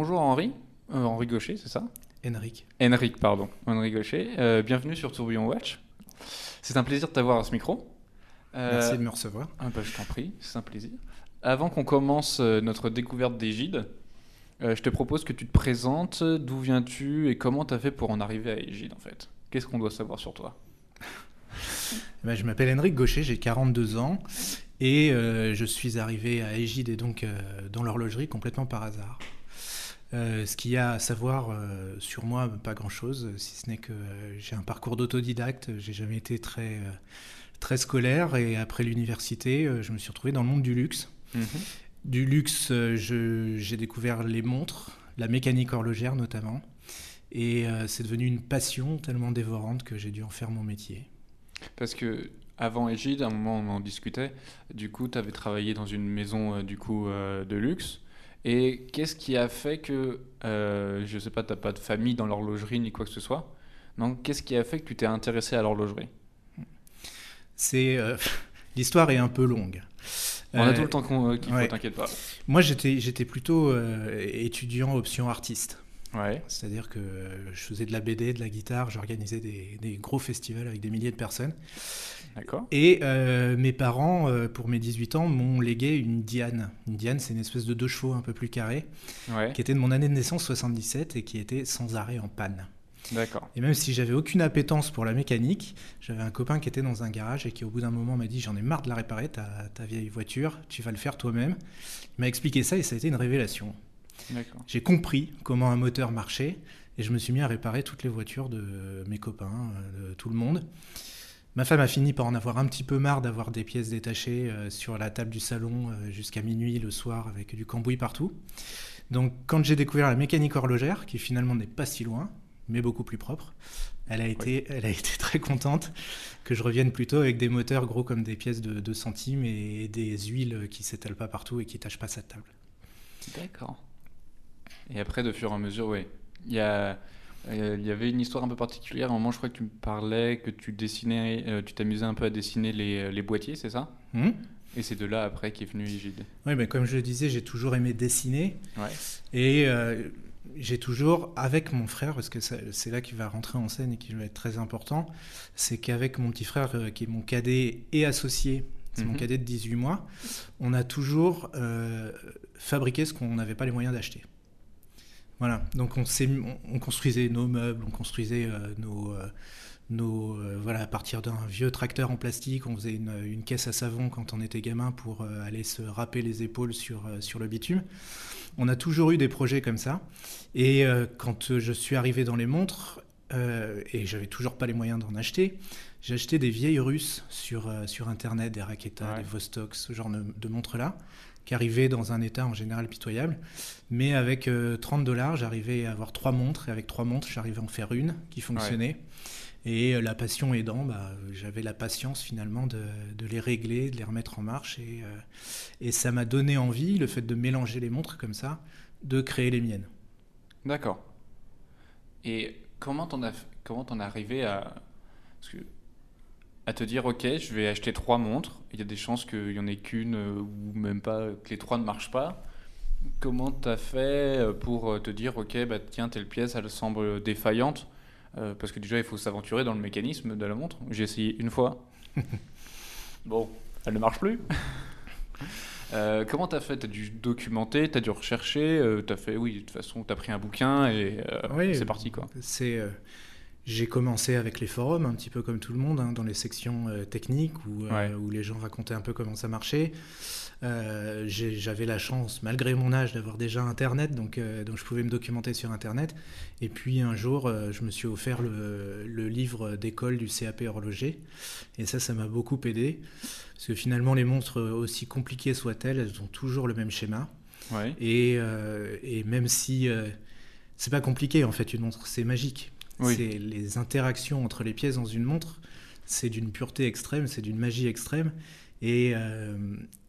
bonjour Henri, Euh, Henri Gaucher, c'est ça? Henrik. Henrik, pardon, Henri Gaucher. Euh, bienvenue sur Tourbillon Watch. C'est un plaisir de t'avoir à ce micro. Euh, Merci de me recevoir. ah bah, je t'en prie, c'est un plaisir. Avant qu'on commence notre découverte des Gide, euh, je te propose que tu te présentes, d'où viens-tu et comment tu as fait pour en arriver à Égide en fait? Qu'est-ce qu'on doit savoir sur toi? Ben, je m'appelle Henrik Gaucher, j'ai 42 ans et euh, je suis arrivé à Égide et donc euh, dans l'horlogerie complètement par hasard. Euh, ce qu'il y a à savoir euh, sur moi, pas grand-chose, si ce n'est que euh, j'ai un parcours d'autodidacte, j'ai jamais été très, très scolaire et après l'université, je me suis retrouvé dans le monde du luxe. Du luxe, j'ai découvert les montres, la mécanique horlogère notamment, et c'est devenu une passion tellement dévorante que j'ai dû en faire mon métier. Parce que avant Égide, à un moment on en discutait, du coup tu avais travaillé dans une maison du coup de luxe. Et qu'est-ce qui a fait que, euh, je sais pas, t'as pas de famille dans l'horlogerie ni quoi que ce soit Donc qu'est-ce qui a fait que tu t'es intéressé à l'horlogerie? C'est euh, l'histoire est un peu longue. On a Euh, tout le temps qu'on- euh, qu'il faut, ouais. t'inquiète pas. Moi, j'étais plutôt étudiant option artiste. Ouais. C'est-à-dire que je faisais de la BD, de la guitare, j'organisais des, des gros festivals avec des milliers de personnes. Et euh, mes parents, euh, pour mes 18 ans, m'ont légué une Diane. Une Diane, c'est une espèce de deux chevaux un peu plus carré, Ouais. qui était de mon année de naissance 77 et qui était sans arrêt en panne. D'accord. Et même si j'avais aucune appétence pour la mécanique, j'avais un copain qui était dans un garage et qui au bout d'un moment m'a dit j'en ai marre de la réparer, ta, ta vieille voiture, tu vas le faire toi-même. Il m'a expliqué ça et ça a été une révélation. J'ai compris comment un moteur marchait et je me suis mis à réparer toutes les voitures de mes copains, euh, de tout le monde. Ma femme a fini par en avoir un petit peu marre d'avoir des pièces détachées euh, sur la table du salon euh, jusqu'à minuit le soir avec du cambouis partout. Donc quand j'ai découvert la mécanique horlogère, qui finalement n'est pas si loin, mais beaucoup plus propre, elle a été, elle a été très contente que je revienne plutôt avec des moteurs gros comme des pièces de 2 centimes et des huiles qui s'étalent pas partout et qui tâchent pas sa table. D'accord. Et après, de fur et à mesure, ouais. Il y a, il y avait une histoire un peu particulière. À un moment, je crois que tu me parlais, que tu dessinais, euh, tu t'amusais un peu à dessiner les, les boîtiers, c'est ça? Hmm? Et c'est de là après qu'est venu Égide. Oui, mais comme je le disais, j'ai toujours aimé dessiner. Ouais. Et euh, j'ai toujours, avec mon frère, parce que c'est là qu'il va rentrer en scène et qui va être très important, c'est qu'avec mon petit frère, euh, qui est mon cadet et associé, c'est mon Mhm. cadet de 18 mois, on a toujours euh, fabriqué ce qu'on n'avait pas les moyens d'acheter. Voilà, donc on, construisait nos meubles, on construisait euh, nos... euh, nos, euh, voilà, à partir d'un vieux tracteur en plastique, on faisait une, une caisse à savon quand on était gamin pour aller se râper les épaules sur, sur le bitume. On a toujours eu des projets comme ça. Et quand je suis arrivé dans les montres, euh, et j'avais toujours pas les moyens d'en acheter, j'ai acheté des vieilles russes sur, euh, sur Internet, des Raketa, Ouais. des Vostok, ce genre de, de montres-là, qui arrivaient dans un état en général pitoyable. Mais avec euh, 30 dollars, j'arrivais à avoir trois montres, et avec trois montres, j'arrivais à en faire une qui fonctionnait. Et euh, la passion aidant, bah, euh, j'avais la patience finalement de, de les régler, de les remettre en marche. Et, euh, et ça m'a donné envie, le fait de mélanger les montres comme ça, de créer les miennes. D'accord. Et comment t'en as, comment t'en es arrivé à, parce que, à te dire, ok, je vais acheter trois montres. Il y a des chances qu'il y en ait qu'une euh, ou même pas, que les trois ne marchent pas. Comment t'as fait euh, pour euh, te dire, ok, bah tiens, telle pièce, elle semble défaillante. Euh, parce que déjà, il faut s'aventurer dans le mécanisme de la montre. J'ai essayé une fois. bon, elle ne marche plus. Euh, comment t'as fait? T'as dû documenter, t'as dû rechercher, euh, t'as fait, oui, de toute façon, t'as pris un bouquin et Oui, c'est parti quoi. C'est, j'ai commencé avec les forums, un petit peu comme tout le monde, hein, dans les sections euh, techniques où, euh, Ouais. où les gens racontaient un peu comment ça marchait. Euh, j'avais la chance, malgré mon âge, d'avoir déjà Internet, donc, donc je pouvais me documenter sur Internet. Et puis un jour, je me suis offert le, le livre d'école du CAP horloger. Et ça, ça m'a beaucoup aidé. Parce que finalement, les montres, aussi compliquées soient-elles, elles ont toujours le même schéma. Ouais. Et, et même si c'est pas compliqué en fait une montre, c'est magique. Oui. C'est les interactions entre les pièces dans une montre, c'est d'une pureté extrême, c'est d'une magie extrême. Et, euh,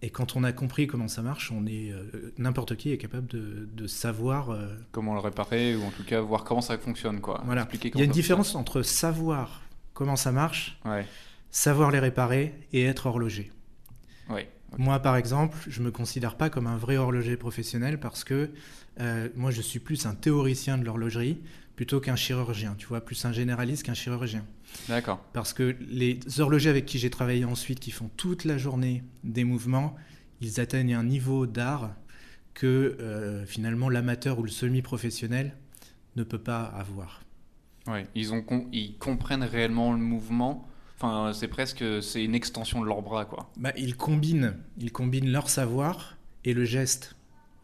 et quand on a compris comment ça marche, on est euh, n'importe qui est capable de, de savoir. euh, Comment le réparer ou en tout cas voir comment ça fonctionne quoi. voilà. Il y a une différence entre savoir comment ça marche. Ouais. savoir les réparer et être horloger. Ouais. Moi, par exemple, je me considère pas comme un vrai horloger professionnel parce que moi, je suis plus un théoricien de l'horlogerie plutôt qu'un chirurgien. Tu vois, plus un généraliste qu'un chirurgien. D'accord. Parce que les horlogers avec qui j'ai travaillé ensuite, qui font toute la journée des mouvements, ils atteignent un niveau d'art que euh, finalement l'amateur ou le semi-professionnel ne peut pas avoir. Ouais, ils, ont ils comprennent réellement le mouvement. Enfin, c'est presque c'est une extension de leurs bras, quoi. Bah, ils combinent, ils combinent leur savoir et le geste.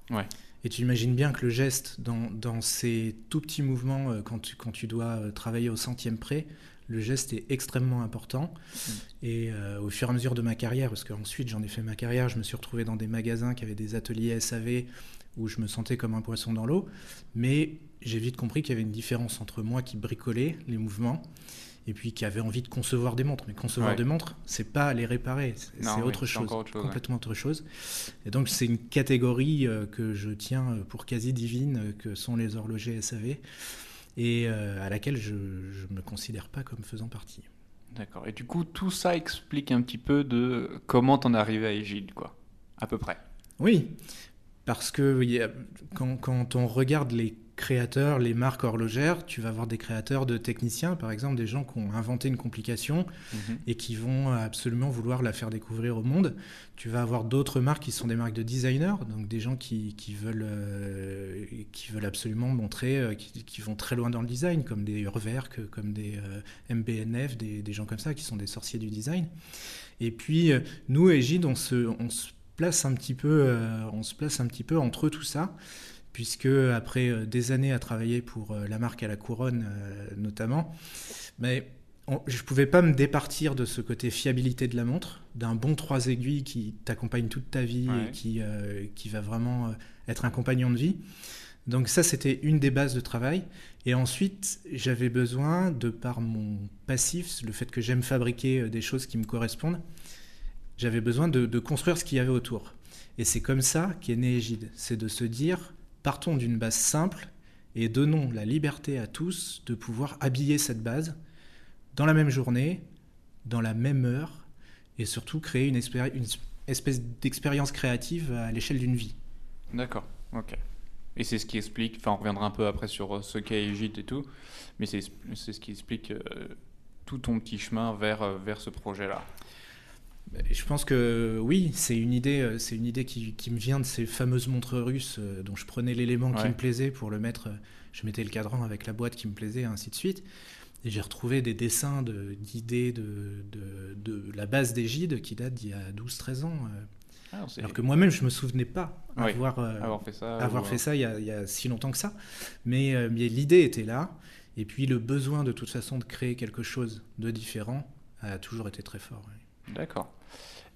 Ouais. Et tu imagines bien que le geste, dans, dans ces tout petits mouvements, euh, quand, tu, quand tu dois euh, travailler au centième près, le geste est extrêmement important. Mm. Et euh, au fur et à mesure de ma carrière, parce qu'ensuite j'en ai fait ma carrière, je me suis retrouvé dans des magasins qui avaient des ateliers SAV où je me sentais comme un poisson dans l'eau. Mais j'ai vite compris qu'il y avait une différence entre moi qui bricolais les mouvements et puis qui avait envie de concevoir des montres. Mais concevoir des montres, c'est pas les réparer, c'est autre, chose, complètement autre chose. Et donc c'est une catégorie euh, que je tiens euh, pour quasi divine, que sont les horlogers SAV et euh, à laquelle je ne me considère pas comme faisant partie. D'accord. Et du coup, tout ça explique un petit peu de comment t'en es arrivé à Égide, quoi, à peu près. Oui, parce que quand, quand on regarde les créateurs, les marques horlogères, tu vas avoir des créateurs de techniciens, par exemple, des gens qui ont inventé une complication mhm. et qui vont absolument vouloir la faire découvrir au monde. Tu vas avoir d'autres marques qui sont des marques de designers, donc des gens qui, qui veulent, euh, qui veulent absolument montrer, euh, qui, vont très loin dans le design, comme des Urwerk, comme des euh, MBNF, des, des, gens comme ça, qui sont des sorciers du design. Et puis, nous, Egide, on se, on se place un petit peu, on se place un petit peu entre tout ça puisque après euh, des années à travailler pour euh, la marque à la couronne euh, notamment, mais je ne pouvais pas me départir de ce côté fiabilité de la montre, d'un bon trois aiguilles qui t'accompagne toute ta vie et qui, qui va vraiment être un compagnon de vie. Donc ça, c'était une des bases de travail. Et ensuite, j'avais besoin, de par mon passif, le fait que j'aime fabriquer des choses qui me correspondent, j'avais besoin de, de, construire ce qu'il y avait autour. Et c'est comme ça qu'est né Égide. C'est de se dire, Partons d'une base simple et donnons la liberté à tous de pouvoir habiller cette base dans la même journée, dans la même heure, et surtout créer une, espèce d'expérience créative à l'échelle d'une vie. D'accord, ok. Et c'est ce qui explique, enfin on reviendra un peu après sur ce qu'est Egide et tout, mais c'est ce qui explique euh, tout ton petit chemin vers, euh, vers ce projet-là. Je pense que oui, c'est une idée, euh, c'est une idée qui, me vient de ces fameuses montres russes euh, dont je prenais l'élément qui me plaisait pour le mettre. Euh, je mettais le cadran avec la boîte qui me plaisait, ainsi de suite. Et j'ai retrouvé des dessins d'idées de, de, la base gîtes qui datent d'il y a 12-13 ans. Ah, alors que moi-même, je ne me souvenais pas avoir, avoir, fait ça, avoir fait ça il y, a, il y, a, si longtemps que ça. Mais, mais l'idée était là. Et puis le besoin de toute façon de créer quelque chose de différent a toujours été très fort. D'accord.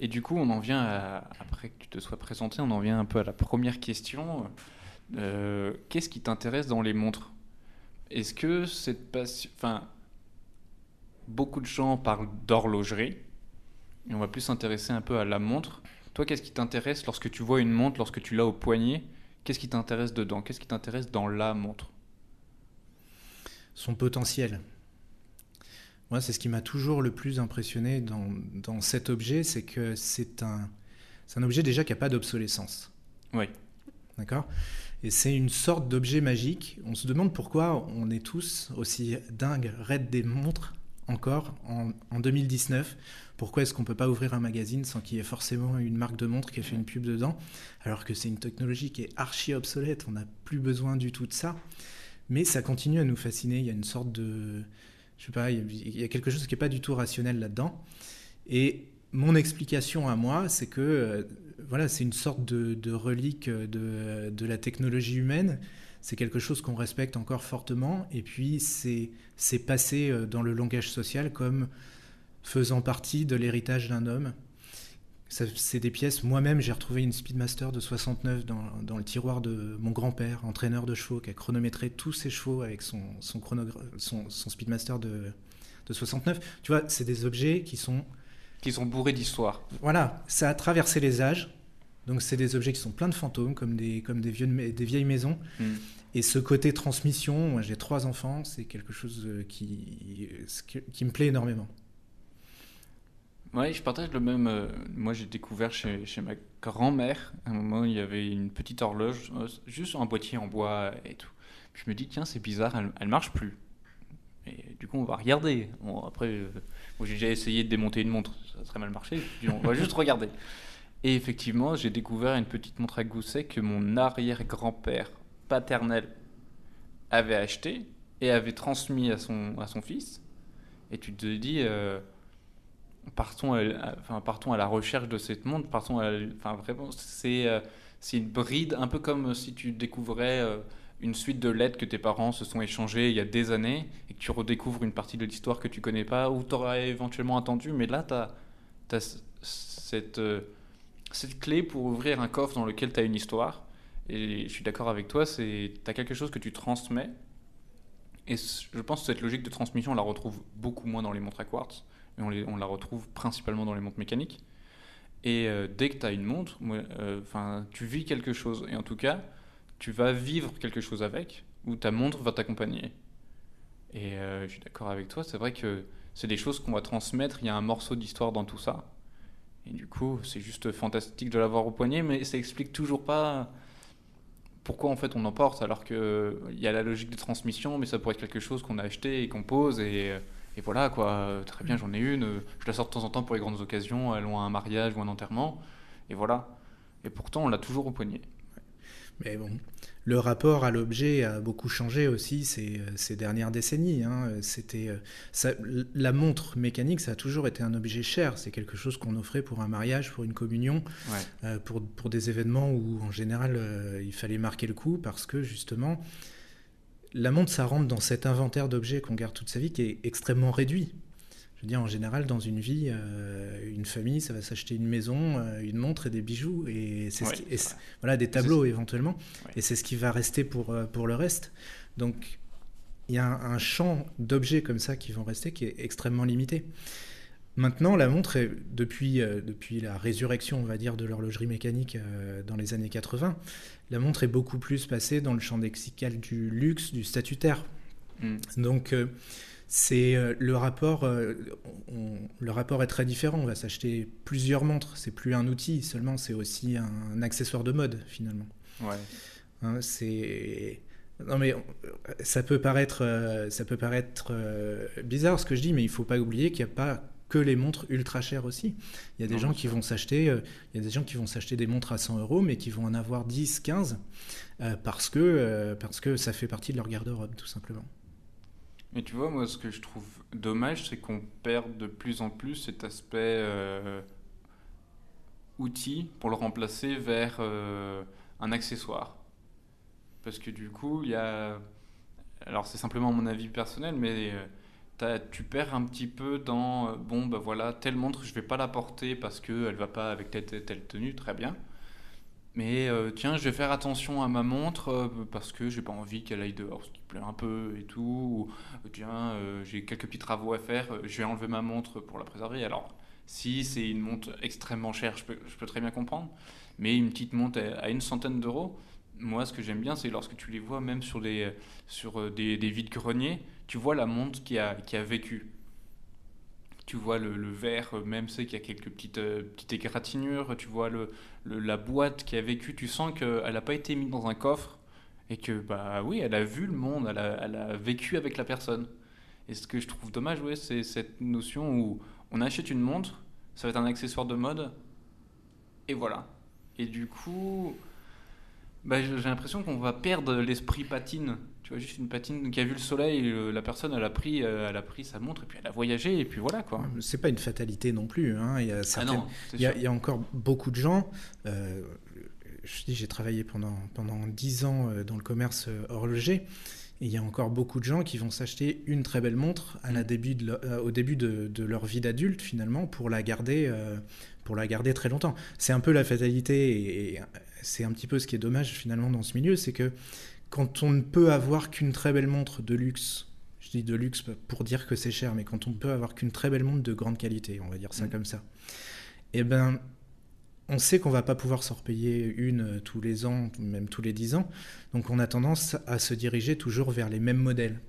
Et du coup, on en vient après que tu te sois présenté, on en vient un peu à la première question. Euh, qu'est-ce qui t'intéresse dans les montres? Est-ce que cette passion. Enfin, beaucoup de gens parlent d'horlogerie, et on va plus s'intéresser un peu à la montre. Toi, qu'est-ce qui t'intéresse lorsque tu vois une montre, lorsque tu l'as au poignet? Qu'est-ce qui t'intéresse dedans? Qu'est-ce qui t'intéresse dans la montre? Son potentiel. Moi, c'est ce qui m'a toujours le plus impressionné dans, dans cet objet, c'est que c'est un, un objet déjà qui n'a pas d'obsolescence. Oui. D'accord? Et c'est une sorte d'objet magique. On se demande pourquoi on est tous aussi dingues, raides des montres encore en, en 2019. Pourquoi est-ce qu'on ne peut pas ouvrir un magazine sans qu'il y ait forcément une marque de montre qui ait fait une pub dedans? Alors que c'est une technologie qui est archi obsolète, on n'a plus besoin du tout de ça. Mais ça continue à nous fasciner. Il y a une sorte de, je sais pas, il y a quelque chose qui n'est pas du tout rationnel là-dedans. Et mon explication à moi, c'est que euh, voilà, c'est une sorte de, relique de, de, la technologie humaine. C'est quelque chose qu'on respecte encore fortement. Et puis, c'est passé euh, dans le langage social comme faisant partie de l'héritage d'un homme c'est des pièces. Moi-même, j'ai retrouvé une Speedmaster de 69 dans, dans le tiroir de mon grand-père, entraîneur de chevaux, qui a chronométré tous ses chevaux avec son, son, son, son Speedmaster de, de 69. Tu vois, c'est des objets qui sont. Qui sont bourrés d'histoire. Voilà, ça a traversé les âges. Donc, c'est des objets qui sont pleins de fantômes, comme des, comme des, vieux, des vieilles maisons. Hmm. Et ce côté transmission, moi j'ai trois enfants, c'est quelque chose qui, qui me plaît énormément. Ouais, je partage le même. euh, moi, j'ai découvert chez, chez ma grand-mère, à un moment, il y avait une petite horloge, euh, juste un boîtier en bois et tout. Puis je me dis, tiens, c'est bizarre, elle, elle marche plus. Et du coup, on va regarder. Bon, après, euh, j'ai déjà essayé de démonter une montre, ça serait mal marché. On va juste regarder. Et effectivement, j'ai découvert une petite montre à gousset que mon arrière-grand-père paternel avait acheté et avait transmis à son, à son fils. Et tu te dis, partons, à, enfin, partons à la recherche de cette montre, partons enfin, vraiment, c'est euh, une bride, un peu comme si tu découvrais euh, une suite de lettres que tes parents se sont échangées il y a des années et que tu redécouvres une partie de l'histoire que tu connais pas ou tu aurais éventuellement attendu, mais là, tu as, cette, euh, cette clé pour ouvrir un coffre dans lequel tu as une histoire. Et je suis d'accord avec toi, tu as quelque chose que tu transmets. Et je pense que cette logique de transmission, on la retrouve beaucoup moins dans les montres à quartz, on, la retrouve principalement dans les montres mécaniques. Et euh, dès que tu as une montre, euh, 'fin, tu vis quelque chose. Et en tout cas, tu vas vivre quelque chose avec, ou ta montre va t'accompagner. Et euh, je suis d'accord avec toi, c'est vrai que c'est des choses qu'on va transmettre, il y a un morceau d'histoire dans tout ça. Et du coup, c'est juste fantastique de l'avoir au poignet, mais ça explique toujours pas pourquoi en fait on en porte, alors que euh, il y a la logique de transmission, mais ça pourrait être quelque chose qu'on a acheté et qu'on pose, et, et voilà quoi. Euh, Très bien, j'en ai une, euh, je la sors de temps en temps pour les grandes occasions, allons à un mariage ou un enterrement, et voilà. Et pourtant, on l'a toujours au poignet. Mais bon, le rapport à l'objet a beaucoup changé aussi ces, euh, ces dernières décennies. hein. C'était, la montre mécanique, ça a toujours été un objet cher. C'est quelque chose qu'on offrait pour un mariage, pour une communion, Ouais. euh, pour, pour des événements où en général euh, il fallait marquer le coup parce que justement, la montre, ça rentre dans cet inventaire d'objets qu'on garde toute sa vie qui est extrêmement réduit. Je veux dire, en général, dans une vie, euh, une famille, ça va s'acheter une maison, euh, une montre et des bijoux, et c'est ce qui- voilà, des tableaux éventuellement, Ouais. et c'est ce qui va rester pour, euh, pour le reste. Donc, il y a un, un champ d'objets comme ça qui vont rester qui est extrêmement limité. Maintenant, la montre, est, depuis, euh, depuis la résurrection, on va dire, de l'horlogerie mécanique euh, dans les années 80, la montre est beaucoup plus passée dans le champ lexical du luxe, du statutaire. Mm. Donc, euh, c'est le rapport. on- le rapport est très différent. On va s'acheter plusieurs montres. C'est plus un outil seulement, c'est aussi un, accessoire de mode finalement. Ouais. Hein, c'est non mais ça peut paraître, ça peut paraître bizarre ce que je dis, mais il faut pas oublier qu'il n'y a pas que les montres ultra chères aussi. Il y a des Non, gens qui vont s'acheter, euh, il y a des gens qui vont s'acheter des montres à 100 euros, mais qui vont en avoir 10, 15 euh, parce que euh, parce que ça fait partie de leur garde-robe tout simplement. Mais tu vois, moi, ce que je trouve dommage, c'est qu'on perd de plus en plus cet aspect outil pour le remplacer vers un accessoire. Parce que du coup, il y a. Alors, c'est simplement mon avis personnel, mais tu perds un petit peu dans. euh, bon, bah voilà, telle montre, je vais pas la porter parce qu'elle va pas avec telle, telle, tenue, très bien. Mais euh, tiens, je vais faire attention à ma montre euh, parce que j'ai pas envie qu'elle aille dehors, parce qu'il pleut un peu et tout. Ou, tiens, j'ai quelques petits travaux à faire, je vais enlever ma montre pour la préserver. Alors, si c'est une montre extrêmement chère, je peux, je peux très bien comprendre. Mais une petite montre à une centaine d'euros, moi, ce que j'aime bien, c'est lorsque tu les vois même sur des, sur euh, des, des vides-greniers, tu vois la montre qui a, qui a vécu. Tu vois le, le verre, euh, même c'est qu'il y a quelques petites, euh, petites égratignures, tu vois le, le- la boîte qui a vécu, tu sens qu'elle n'a pas été mise dans un coffre et que, bah oui, elle a vu le monde, elle a, elle a vécu avec la personne. Et ce que je trouve dommage, ouais, c'est cette notion où on achète une montre, ça va être un accessoire de mode, et voilà. Et du coup, bah, j'ai l'impression qu'on va perdre l'esprit patine. Tu vois, juste une patine qui a vu le soleil, la personne, elle a pris, euh, elle a pris sa montre, et puis elle a voyagé, et puis voilà, quoi. C'est pas une fatalité non plus. hein. Il y a Ah certaines- non, Il y, a, sûr. il y a encore beaucoup de gens. euh, je dis, j'ai travaillé pendant pendant dix ans euh, dans le commerce euh, horloger. Et il y a encore beaucoup de gens qui vont s'acheter une très belle montre à la Mm. début de au début de, de leur vie d'adulte finalement pour la garder euh, pour la garder très longtemps. C'est un peu la fatalité et, et c'est un petit peu ce qui est dommage finalement dans ce milieu, c'est que quand on ne peut avoir qu'une très belle montre de luxe, je dis de luxe pour dire que c'est cher, mais quand on ne peut avoir qu'une très belle montre de grande qualité, on va dire ça Mm. comme ça, eh ben, on sait qu'on va pas pouvoir s'en repayer une tous les ans, même tous les dix ans, donc on a tendance à se diriger toujours vers les mêmes modèles.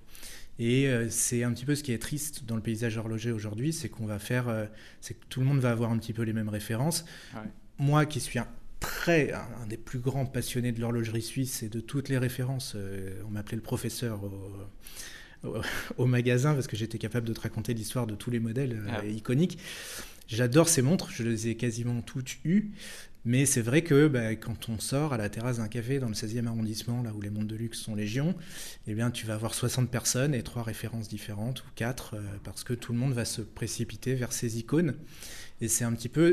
Et euh, c'est un petit peu ce qui est triste dans le paysage horloger aujourd'hui, c'est qu'on va faire, euh, c'est que tout le monde va avoir un petit peu les mêmes références. Ouais. Moi, qui suis un très, un des plus grands passionnés de l'horlogerie suisse et de toutes les références, euh, on m'appelait le professeur au, au- au magasin parce que j'étais capable de te raconter l'histoire de tous les modèles euh, Ah. iconiques. J'adore ces montres, je les ai quasiment toutes eues. Mais c'est vrai que bah, quand on sort à la terrasse d'un café dans le 16e arrondissement, là où les montres de luxe sont légion, eh bien, tu vas avoir 60 personnes et trois références différentes, ou quatre, euh, parce que tout le monde va se précipiter vers ces icônes. Et c'est un petit peu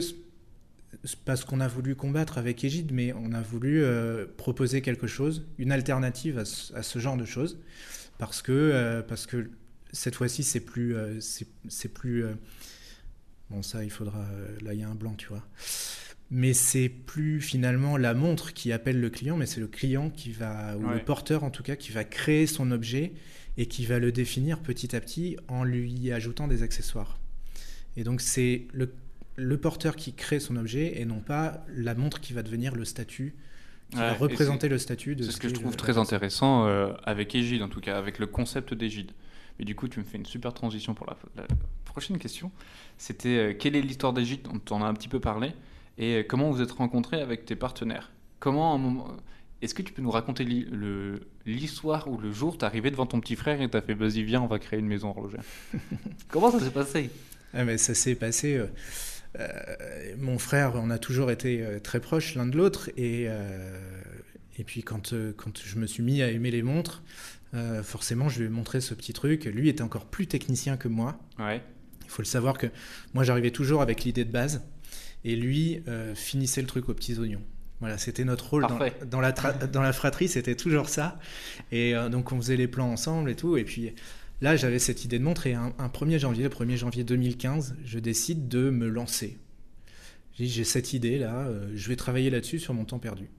pas ce qu'on a voulu combattre avec Égide, mais on a voulu euh, proposer quelque chose, une alternative à ce, à ce genre de choses, parce que, euh, parce que cette fois-ci, c'est plus... euh, c'est plus bon, ça, il faudra... là, il y a un blanc, tu vois. Mais c'est plus finalement la montre qui appelle le client, mais c'est le client qui va, ou Ouais. le porteur en tout cas, qui va créer son objet et qui va le définir petit à petit en lui ajoutant des accessoires. Et donc c'est le, le porteur qui crée son objet et non pas la montre qui va devenir le statut, qui Ouais, va représenter le statut de C'est ce que je trouve le- très intéressant euh, avec Égide, en tout cas, avec le concept d'Égide. Mais du coup, tu me fais une super transition pour la, la prochaine question. C'était euh, quelle est l'histoire d'Égide? On t'en a un petit peu parlé. Et euh, comment vous êtes rencontrés avec tes partenaires? Comment, à un moment... Est-ce que tu peux nous raconter l'histoire où le jour t'es arrivé devant ton petit frère et t'as fait vas-y viens on va créer une maison horlogère? Comment ça s'est passé? Ah, mais ça s'est passé. Euh, mon frère, on a toujours été euh, très proches l'un de l'autre. Et, euh, et puis, quand, quand je me suis mis à aimer les montres, forcément, je lui ai montré ce petit truc. Lui était encore plus technicien que moi. Ouais. Il faut le savoir que moi, j'arrivais toujours avec l'idée de base. Et lui finissait le truc aux petits oignons. Voilà, c'était notre rôle dans, la, dans la fratrie, c'était toujours ça. Et euh, donc, on faisait les plans ensemble et tout. Et puis, là, j'avais cette idée de montre. Et un, un 1er janvier, le 1er janvier 2015, je décide de me lancer. J'ai cette idée-là, euh, je vais travailler là-dessus sur mon temps perdu.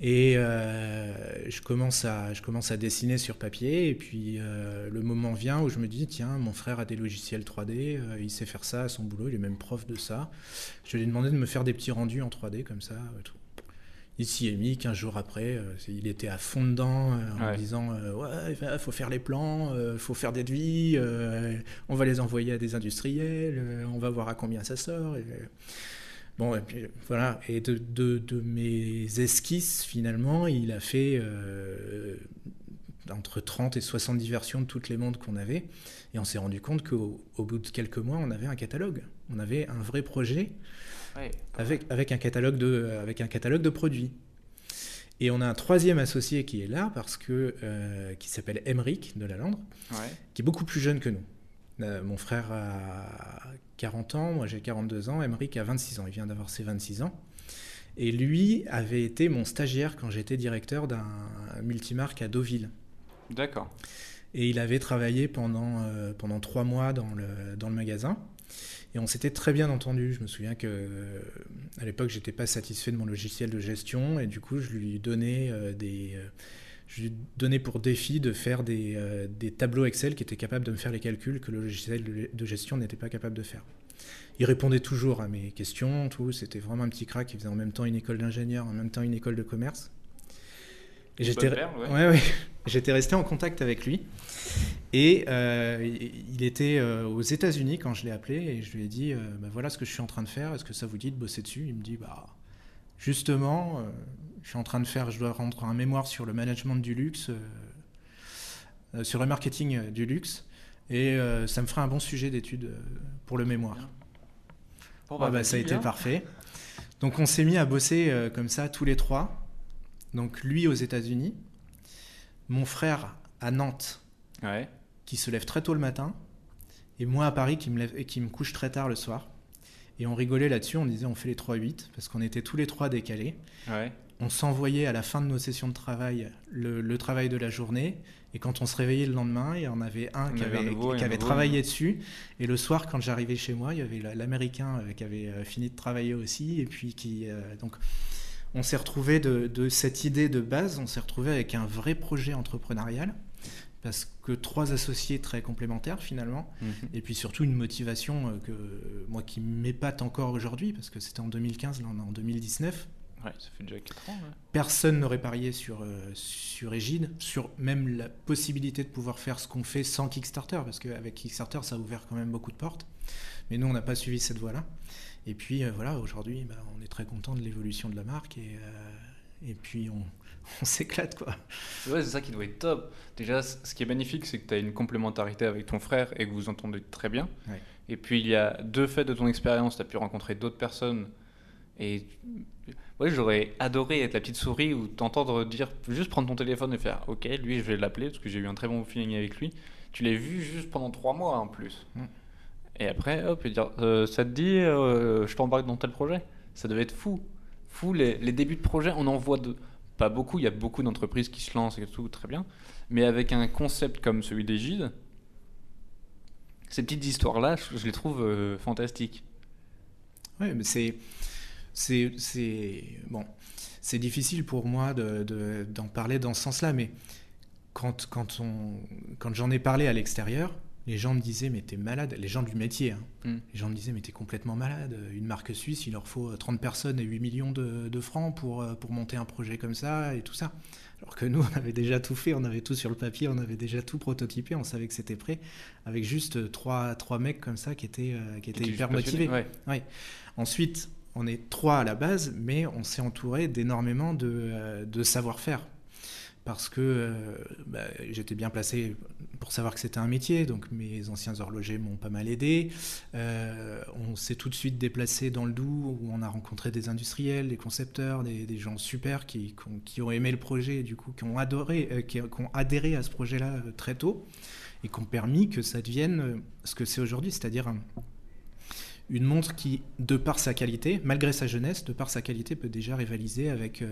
Et euh, je, commence à, je commence à dessiner sur papier, et puis euh, le moment vient où je me dis, tiens, mon frère a des logiciels 3D, euh, il sait faire ça à son boulot, il est même prof de ça. Je lui ai demandé de me faire des petits rendus en 3D comme ça. tout. Il s'y est mis 15 jours après, euh, il était à fond dedans euh, en Ouais. disant euh, Ouais, il faut faire les plans, il faut faire des devis, on va les envoyer à des industriels, on va voir à combien ça sort. Et, Bon, et puis voilà. Et de, de, de mes esquisses, finalement, il a fait euh, entre 30 et 70 versions de toutes les montres qu'on avait. Et on s'est rendu compte qu'au au bout de quelques mois, on avait un catalogue. On avait un vrai projet Ouais. avec, avec, un, catalogue de, avec un catalogue de produits. Et on a un troisième associé qui est là, parce que, euh, qui s'appelle Emeric de la Landre, Ouais. qui est beaucoup plus jeune que nous. Euh, mon frère a 40 ans, moi j'ai 42 ans, Emeric a 26 ans, il vient d'avoir ses 26 ans. Et lui avait été mon stagiaire quand j'étais directeur d'un multimarque à Deauville. D'accord. Et il avait travaillé pendant, euh, pendant trois mois dans le, dans le magasin. Et on s'était très bien entendu. Je me souviens que euh, à l'époque, j'étais pas satisfait de mon logiciel de gestion et du coup, je lui donnais euh, des, euh, je lui donnais pour défi de faire des, euh, des tableaux Excel qui étaient capables de me faire les calculs que le logiciel de- de gestion n'était pas capable de faire. Il répondait toujours à mes questions, tout. C'était vraiment un petit crack. Il faisait en même temps une école d'ingénieur, en même temps une école de commerce. Et j'étais, ouais. ouais, ouais. j'étais resté en contact avec lui. Et euh, il était euh, aux États-Unis quand je l'ai appelé et je lui ai dit euh, bah, voilà ce que je suis en train de faire. Est-ce que ça vous dit de bosser dessus? Il me dit bah justement, je suis en train de faire, je dois rendre un mémoire sur le management du luxe, sur le marketing du luxe, et ça me fera un bon sujet d'étude pour le mémoire. Bon, Ah bah, ça a été parfait. Donc on s'est mis à bosser comme ça tous les trois. Donc lui aux États-Unis, mon frère à Nantes Ouais. qui se lève très tôt le matin, et moi à Paris qui me, lève, qui me couche très tard le soir. Et on rigolait là-dessus, on disait on fait les 3-8 parce qu'on était tous les trois décalés. Ouais. On s'envoyait à la fin de nos sessions de travail le, le travail de la journée. Et quand on se réveillait le lendemain, il y en avait un On qui avait nouveau qui travaillé dessus. Et le soir, quand j'arrivais chez moi, il y avait la- l'Américain euh, qui avait euh, fini de travailler aussi. Et puis qui. euh, donc, on s'est retrouvé de, de cette idée de base, on s'est retrouvé avec un vrai projet entrepreneurial. Parce que trois associés très complémentaires finalement. Mhm. Et puis surtout une motivation euh, que moi qui m'épate encore aujourd'hui, parce que c'était en 2015, là on est en 2019. Ouais, ça fait déjà 4 ans. Personne n'aurait parié sur, euh, sur Égide, sur même la possibilité de pouvoir faire ce qu'on fait sans Kickstarter, parce qu'avec Kickstarter, ça a ouvert quand même beaucoup de portes. Mais nous, on n'a pas suivi cette voie-là. Et puis euh, voilà, aujourd'hui, bah, on est très content de l'évolution de la marque et, euh, et puis on, on s'éclate quoi. Ouais, c'est ça qui doit être top. Déjà, ce qui est magnifique, c'est que tu as une complémentarité avec ton frère et que vous entendez très bien. Ouais. Et puis, il y a deux faits de ton expérience, tu as pu rencontrer d'autres personnes. Et ouais, j'aurais adoré être la petite souris ou t'entendre dire, juste prendre ton téléphone et faire Ok, lui, je vais l'appeler parce que j'ai eu un très bon feeling avec lui. Tu l'as vu juste pendant trois mois en plus. Mm. Et après, hop, et dire Euh, Ça te dit, euh, je t'embarque dans tel projet? Ça devait être fou. Fou, les, les débuts de projet, on en voit pas beaucoup. Il y a beaucoup d'entreprises qui se lancent et tout, très bien. Mais avec un concept comme celui d'Égide, ces petites histoires-là, je, les trouve euh, fantastiques. Ouais, mais c'est. C'est. Bon. C'est difficile pour moi de- de- d'en parler dans ce sens-là, mais quand, quand, quand j'en ai parlé à l'extérieur, les gens me disaient, mais t'es malade. Les gens du métier, hein. Mm. Les gens me disaient, mais t'es complètement malade. Une marque suisse, il leur faut 30 personnes et 8 millions de, de francs pour, euh, pour monter un projet comme ça et tout ça. Alors que nous, on avait déjà tout fait, on avait tout sur le papier, on avait déjà tout prototypé, on savait que c'était prêt, avec juste trois, trois mecs comme ça qui étaient, euh, qui étaient hyper motivés. ouais. Ensuite, on est trois à la base, mais on s'est entouré d'énormément de, euh, de savoir-faire. Parce que euh, bah, j'étais bien placé pour savoir que c'était un métier, donc mes anciens horlogers m'ont pas mal aidé. Euh, on s'est tout de suite déplacé dans le Doubs, où on a rencontré des industriels, des concepteurs, des, gens super qui, ont, aimé le projet, et du coup qui ont, adoré, euh, qui, ont adhéré à ce projet-là très tôt, et qui ont permis que ça devienne ce que c'est aujourd'hui, c'est-à-dire un, une montre qui, de par sa qualité, malgré sa jeunesse, de par sa qualité, peut déjà rivaliser avec,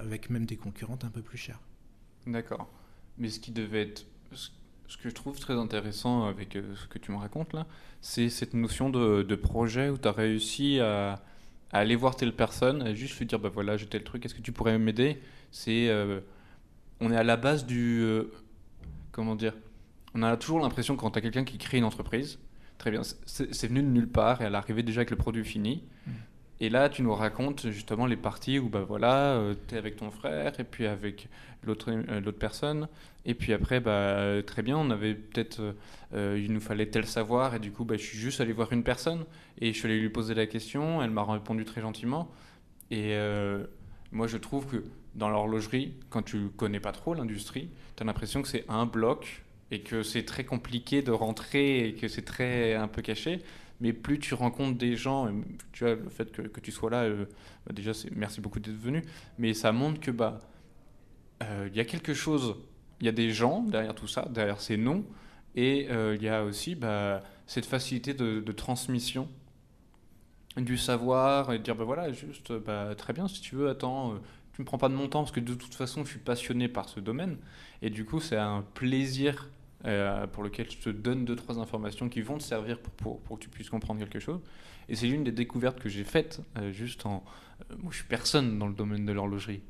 avec même des concurrentes un peu plus chères. D'accord. Mais ce qui devait être. Ce que je trouve très intéressant avec euh, ce que tu me racontes là, c'est cette notion de, projet où tu as réussi à, aller voir telle personne, à juste lui dire bah voilà, j'ai tel truc, est-ce que tu pourrais m'aider? C'est. euh, on est à la base du. euh, comment dire On a toujours l'impression quand tu as quelqu'un qui crée une entreprise, très bien, c'est venu de nulle part et elle arrivée déjà avec le produit fini. Mm. Et là, tu nous racontes justement les parties où bah voilà, tu es avec ton frère et puis avec l'autre euh, l'autre personne. Et puis après, bah, très bien, on avait peut-être, euh, euh, il nous fallait tel savoir, et du coup, bah, je suis juste allé voir une personne, et je suis allé lui poser la question, elle m'a répondu très gentiment. Et euh, moi, je trouve que dans l'horlogerie, quand tu connais pas trop l'industrie, tu as l'impression que c'est un bloc, et que c'est très compliqué de rentrer, et que c'est très un peu caché. Mais plus tu rencontres des gens, tu vois, le fait que, tu sois là, euh, bah, déjà, merci beaucoup d'être venu, mais ça montre que bah, euh, il y a quelque chose. Il y a des gens derrière tout ça, derrière ces noms, et euh, il y a aussi bah, cette facilité de, de transmission du savoir et de dire bah voilà juste bah, très bien si tu veux attends euh, tu me prends pas de mon temps parce que de toute façon je suis passionné par ce domaine. Et du coup c'est un plaisir euh, pour lequel je te donne deux trois informations qui vont te servir pour, pour, pour que tu puisses comprendre quelque chose et c'est l'une des découvertes que j'ai faites euh, juste en euh, moi je suis personne dans le domaine de l'horlogerie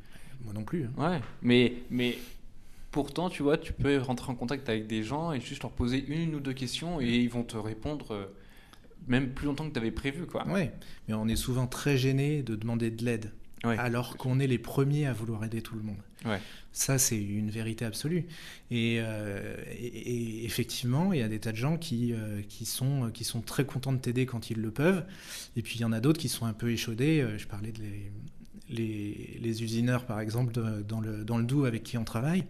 Moi non plus. hein. Ouais, mais, mais pourtant, tu vois, tu peux rentrer en contact avec des gens et juste leur poser une ou deux questions et ils vont te répondre même plus longtemps que tu avais prévu, quoi. Ouais, mais on est souvent très gêné de demander de l'aide, Ouais. alors qu'on est les premiers à vouloir aider tout le monde. Ouais. Ça, c'est une vérité absolue. Et, euh, et- et effectivement, il y a des tas de gens qui, euh, qui, sont, qui sont très contents de t'aider quand ils le peuvent. Et puis, il y en a d'autres qui sont un peu échaudés. Euh, Je parlais de les, les, les usineurs, par exemple, de- dans, le, dans le Doubs avec qui on travaille.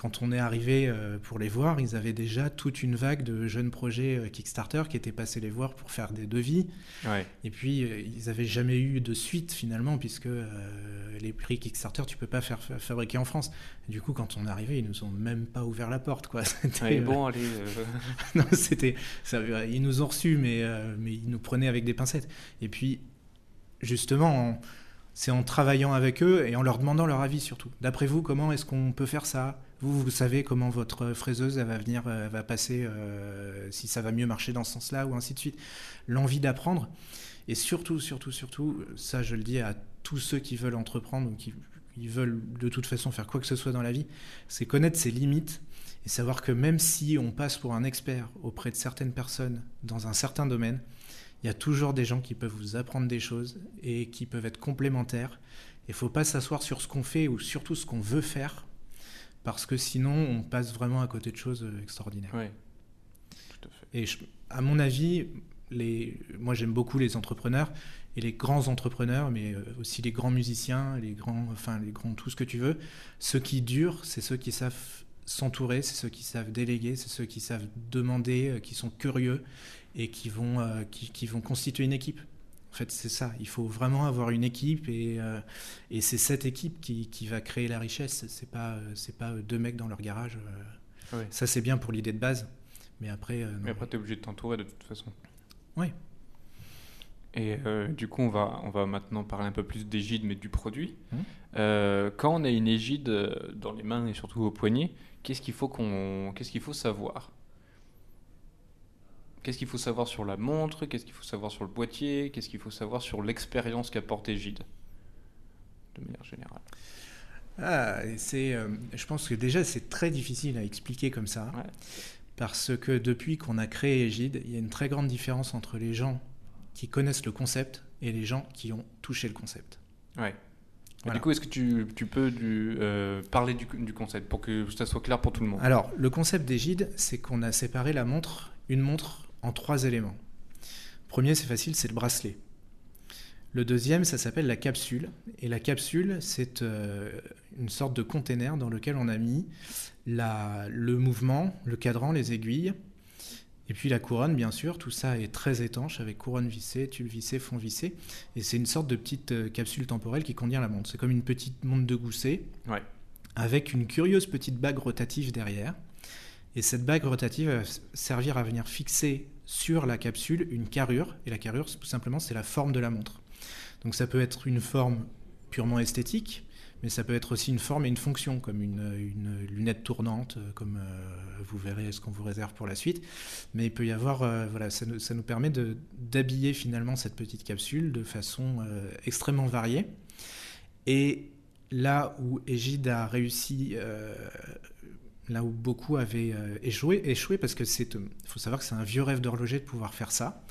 Quand on est arrivé euh, pour les voir, ils avaient déjà toute une vague de jeunes projets euh, Kickstarter qui étaient passés les voir pour faire des devis. Ouais. Et puis, euh, ils n'avaient jamais eu de suite finalement, puisque les prix Kickstarter, tu peux pas faire fa- fabriquer en France. Et du coup, quand on est arrivé, ils nous ont même pas ouvert la porte, quoi. Ouais, bon, allez. non, c'était, ils nous ont reçus, mais, mais ils nous prenaient avec des pincettes. Et puis, justement, en- c'est en travaillant avec eux et en leur demandant leur avis surtout. D'après vous, comment est-ce qu'on peut faire ça? Vous, vous savez comment votre fraiseuse elle va venir, euh, elle va passer, euh, si ça va mieux marcher dans ce sens-là ou ainsi de suite. L'envie d'apprendre et surtout, surtout, surtout, ça je le dis à tous ceux qui veulent entreprendre ou qui, veulent de toute façon faire quoi que ce soit dans la vie, c'est connaître ses limites et savoir que même si on passe pour un expert auprès de certaines personnes dans un certain domaine, il y a toujours des gens qui peuvent vous apprendre des choses et qui peuvent être complémentaires Il faut pas s'asseoir sur ce qu'on fait ou surtout ce qu'on veut faire, parce que sinon on passe vraiment à côté de choses euh, extraordinaires. Ouais. Tout à fait. Et je- à mon avis, les, moi j'aime beaucoup les entrepreneurs et les grands entrepreneurs, mais euh, aussi les grands musiciens, les grands, enfin les grands, tout ce que tu veux. Ceux qui durent, c'est ceux qui savent s'entourer, c'est ceux qui savent déléguer, c'est ceux qui savent demander, euh, qui sont curieux et qui vont, qui, qui vont constituer une équipe. En fait, c'est ça. Il faut vraiment avoir une équipe et, euh, et c'est cette équipe qui, qui va créer la richesse. C'est pas, euh, c'est pas euh, deux mecs dans leur garage. Ça, c'est bien pour l'idée de base. Mais après, non. Mais après, tu es obligé de t'entourer de toute façon. Ouais. Et euh, du coup, on va, on va maintenant parler un peu plus d'égide, mais du produit. Euh, quand on a une égide dans les mains et surtout au poignet, qu'est-ce qu'il faut, qu'on, qu'est-ce qu'il faut savoir? Qu'est-ce qu'il faut savoir sur la montre? Qu'est-ce qu'il faut savoir sur le boîtier? Qu'est-ce qu'il faut savoir sur l'expérience qu'apporte Égide De manière générale. Ah, c'est, euh, je pense que déjà c'est très difficile à expliquer comme ça, Ouais. parce que depuis qu'on a créé Egide, il y a une très grande différence entre les gens qui connaissent le concept et les gens qui ont touché le concept. Ouais. Voilà. Du coup, est-ce que tu, tu peux du, euh, parler du, du concept pour que ça soit clair pour tout le monde? Alors, le concept d'Egide, c'est qu'on a séparé la montre, une montre, en trois éléments. Premier, c'est facile, c'est le bracelet. Le deuxième, ça s'appelle la capsule. Et la capsule, c'est euh, une sorte de container dans lequel on a mis la- le mouvement, le cadran, les aiguilles, et puis la couronne, bien sûr. Tout ça est très étanche avec couronne vissée, tube vissé, fond vissé. Et c'est une sorte de petite euh, capsule temporelle qui contient la montre. C'est comme une petite montre de gousset Ouais. avec une curieuse petite bague rotative derrière. Et cette bague rotative va servir à venir fixer sur la capsule une carrure. Et la carrure, tout simplement, c'est la forme de la montre. Donc ça peut être une forme purement esthétique, mais ça peut être aussi une forme et une fonction, comme une, une lunette tournante, euh, comme euh, vous verrez ce qu'on vous réserve pour la suite. Mais il peut y avoir, euh, voilà, ça nous, permet d'habiller finalement cette petite capsule de façon extrêmement variée. Et là où Egide a réussi, là où beaucoup avaient euh, échoué, échoué parce que c'est, il faut savoir que c'est un vieux rêve d'horloger de pouvoir faire ça.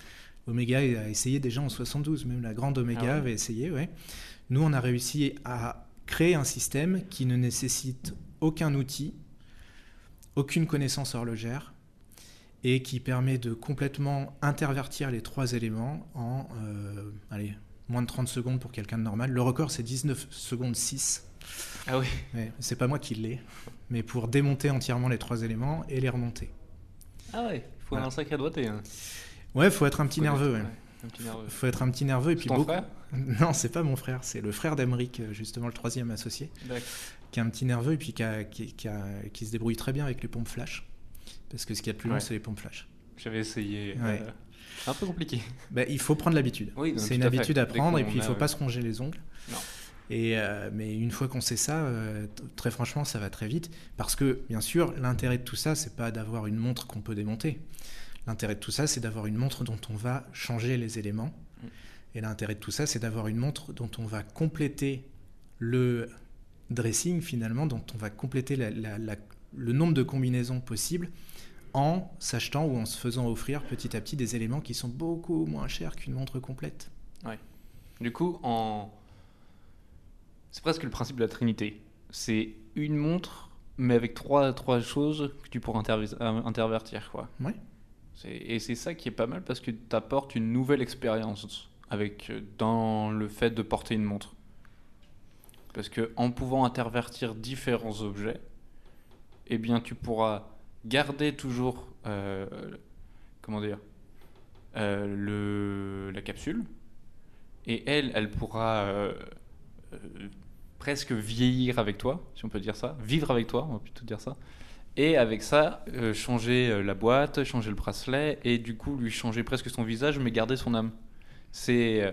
Omega a essayé déjà en 72, même la grande Omega Ah ouais avait essayé, ouais. Nous, on a réussi à créer un système qui ne nécessite aucun outil, aucune connaissance horlogère, et qui permet de complètement intervertir les trois éléments en euh, allez, moins de 30 secondes pour quelqu'un de normal. Le record, c'est 19 secondes 6. Ah oui. Ouais, c'est pas moi qui l'ai, mais pour démonter entièrement les trois éléments et les remonter. Ah ouais, il faut Voilà. un sacré doigté. Hein. Ouais, faut être un petit Faut nerveux. ouais. Un petit nerveux. Faut être un petit nerveux et puis ton beaucoup- frère Non, c'est pas mon frère, c'est le frère d'Emeric, euh, justement le troisième associé, qui est un petit nerveux et puis qui, a- qui- qui a- qui se débrouille très bien avec les pompes flash. Parce que ce qu'il y a de plus long, Ouais. c'est les pompes flash. J'avais essayé. Ouais. euh, un peu compliqué. Bah, il faut prendre l'habitude. Oui, c'est une habitude à prendre et puis il faut a- pas se ronger les ongles. Non. Et euh, mais une fois qu'on sait ça, euh, très franchement, ça va très vite. Parce que, bien sûr, l'intérêt de tout ça, c'est pas d'avoir une montre qu'on peut démonter. L'intérêt de tout ça, c'est d'avoir une montre dont on va changer les éléments. Mm. Et l'intérêt de tout ça, c'est d'avoir une montre dont on va compléter le dressing, finalement, dont on va compléter la- la- la- le nombre de combinaisons possibles en s'achetant ou en se faisant offrir petit à petit des éléments qui sont beaucoup moins chers qu'une montre complète. Du coup, en... c'est presque le principe de la Trinité. C'est une montre, mais avec trois, trois choses que tu pourras euh, intervertir. Quoi. C'est- Et c'est ça qui est pas mal parce que tu apportes une nouvelle expérience avec, euh, dans le fait de porter une montre. Parce que en pouvant intervertir différents objets, eh bien tu pourras garder toujours euh, comment dire euh, le, la capsule et elle, elle pourra euh, presque vieillir avec toi, si on peut dire ça, vivre avec toi, on va plutôt dire ça. Et avec ça, euh, changer euh, la boîte, changer le bracelet, et du coup lui changer presque son visage, mais garder son âme. C'est euh,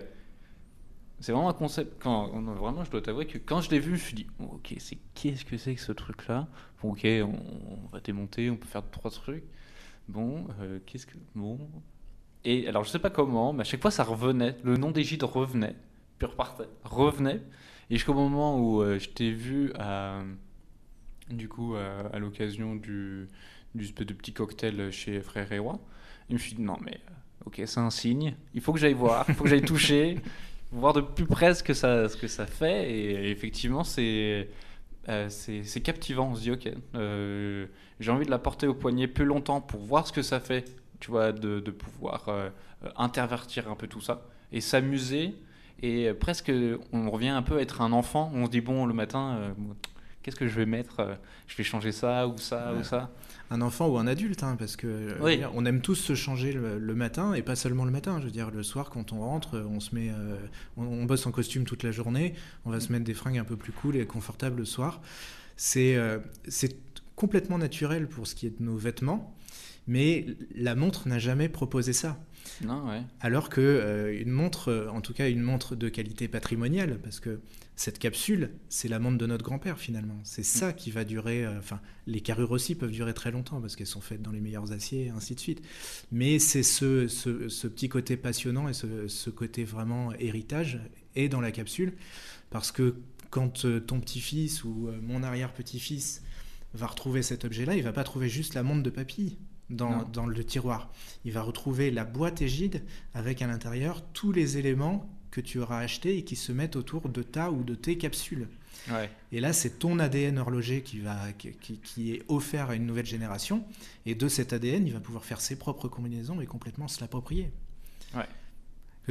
c'est vraiment un concept. Quand, vraiment, je dois t'avouer que quand je l'ai vu, je me suis dit, oh, ok, c'est qu'est-ce que c'est que ce truc-là? Bon, ok, on, on va démonter, on peut faire trois trucs. Bon, qu'est-ce que bon Et alors, je sais pas comment, mais à chaque fois, ça revenait. Le nom gîtes revenait, puis repartait, revenait. Et jusqu'au moment où euh, je t'ai vu à, du coup, à, à l'occasion du, du de petit cocktail chez Frère et Roi, je me suis dit, non, mais euh, ok, c'est un signe, il faut que j'aille voir, il faut que j'aille toucher, voir de plus près ce que ça, ce que ça fait. Et effectivement, c'est euh, c'est captivant. On se dit, ok, euh, j'ai envie de la porter au poignet plus longtemps pour voir ce que ça fait, tu vois, de, de pouvoir euh, intervertir un peu tout ça et s'amuser. Et presque, on revient un peu à être un enfant. On se dit, bon, le matin, qu'est-ce que je vais mettre Je vais changer ça ou ça ou ça? Un enfant ou un adulte, hein, parce que euh, on aime tous se changer le, matin et pas seulement le matin. Je veux dire, le soir quand on rentre, on se met, euh, on, bosse en costume toute la journée, on va se mettre des fringues un peu plus cool et confortables le soir. C'est euh, c'est complètement naturel pour ce qui est de nos vêtements, mais la montre n'a jamais proposé ça. Non, ouais. Alors que une montre, en tout cas une montre de qualité patrimoniale, parce que cette capsule, c'est la montre de notre grand-père finalement. C'est mm. ça qui va durer. Euh, enfin, les carrures aussi peuvent durer très longtemps parce qu'elles sont faites dans les meilleurs aciers et ainsi de suite. Mais c'est ce, ce, petit côté passionnant et ce, côté vraiment héritage est dans la capsule parce que quand euh, ton petit-fils ou euh, mon arrière-petit-fils va retrouver cet objet-là, il va pas trouver juste la montre de papy. Dans, dans, le tiroir. Il va retrouver la boîte égide avec à l'intérieur tous les éléments que tu auras acheté et qui se mettent autour de ta ou de tes capsules. Et là, c'est ton ADN horloger qui, va, qui, qui, est offert à une nouvelle génération. Et de cet ADN, il va pouvoir faire ses propres combinaisons et complètement se l'approprier. Ouais.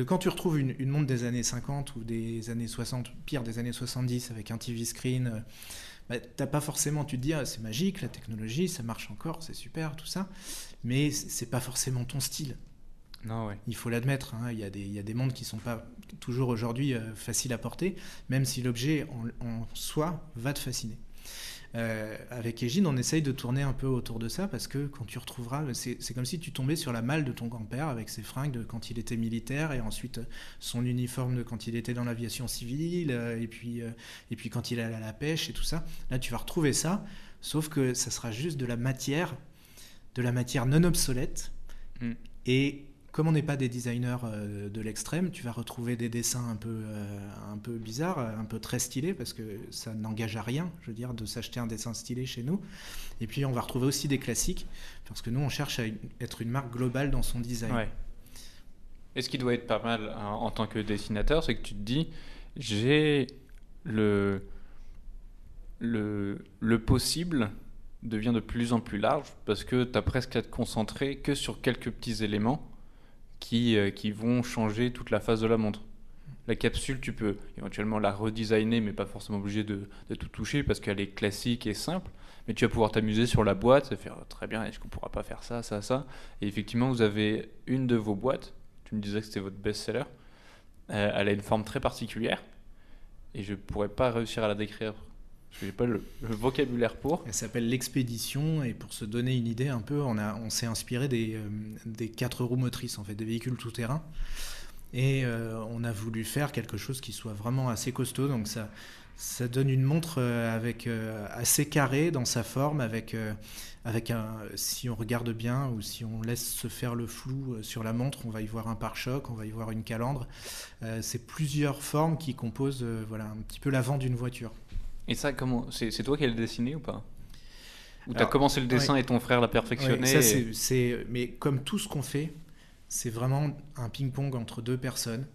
Quand tu retrouves une, une, montre des années 50 ou des années 60, pire des années 70 avec un TV screen, euh, bah, t'as pas forcément, tu te dis, ah, c'est magique, la technologie, ça marche encore, c'est super, tout ça. Mais c'est pas forcément ton style. Non, ouais. Il faut l'admettre, hein, il, y a des, il y a des montres qui sont pas toujours aujourd'hui euh, facile à porter, même si l'objet en, soi va te fasciner. Euh, avec Égine, on essaye de tourner un peu autour de ça parce que quand tu retrouveras, c'est comme si tu tombais sur la malle de ton grand-père avec ses fringues de quand il était militaire et ensuite son uniforme de quand il était dans l'aviation civile euh, et puis, et puis quand il allait à la pêche et tout ça. Là, tu vas retrouver ça, sauf que ça sera juste de la matière, de la matière non obsolète mm. et comme on n'est pas des designers euh, de l'extrême, tu vas retrouver des dessins un peu, euh, un peu bizarres, un peu très stylés, parce que ça n'engage à rien, je veux dire, de s'acheter un dessin stylé chez nous. Et puis on va retrouver aussi des classiques, parce que nous, on cherche à être une marque globale dans son design. Et ce qui doit être pas mal hein, en tant que dessinateur, c'est que tu te dis, j'ai le, le, le possible devient de plus en plus large, parce que tu as presque à te concentrer que sur quelques petits éléments qui, euh, qui vont changer toute la face de la montre. La capsule, tu peux éventuellement la redesigner, mais pas forcément obligé de, de tout toucher parce qu'elle est classique et simple. Mais tu vas pouvoir t'amuser sur la boîte et faire très bien, est-ce qu'on pourra pas faire ça, ça, ça? Et effectivement, vous avez une de vos boîtes, tu me disais que c'était votre best-seller, euh, elle a une forme très particulière et je pourrais pas réussir à la décrire je n'ai pas le, vocabulaire pour. Elle s'appelle l'expédition et pour se donner une idée un peu, on, s'est inspiré des, euh, des quatre roues motrices, en fait, des véhicules tout-terrain. Et euh, on a voulu faire quelque chose qui soit vraiment assez costaud. Donc ça, donne une montre euh, avec, assez carrée dans sa forme, avec, si on regarde bien ou si on laisse se faire le flou sur la montre, on va y voir un pare-choc, on va y voir une calandre. c'est plusieurs formes qui composent un petit peu l'avant d'une voiture. Et ça, comment c'est, toi qui l'as dessiné ou pas? Ou tu as commencé le dessin et ton frère l'a perfectionné ça, c'est, Mais comme tout ce qu'on fait, c'est vraiment un ping-pong entre deux personnes.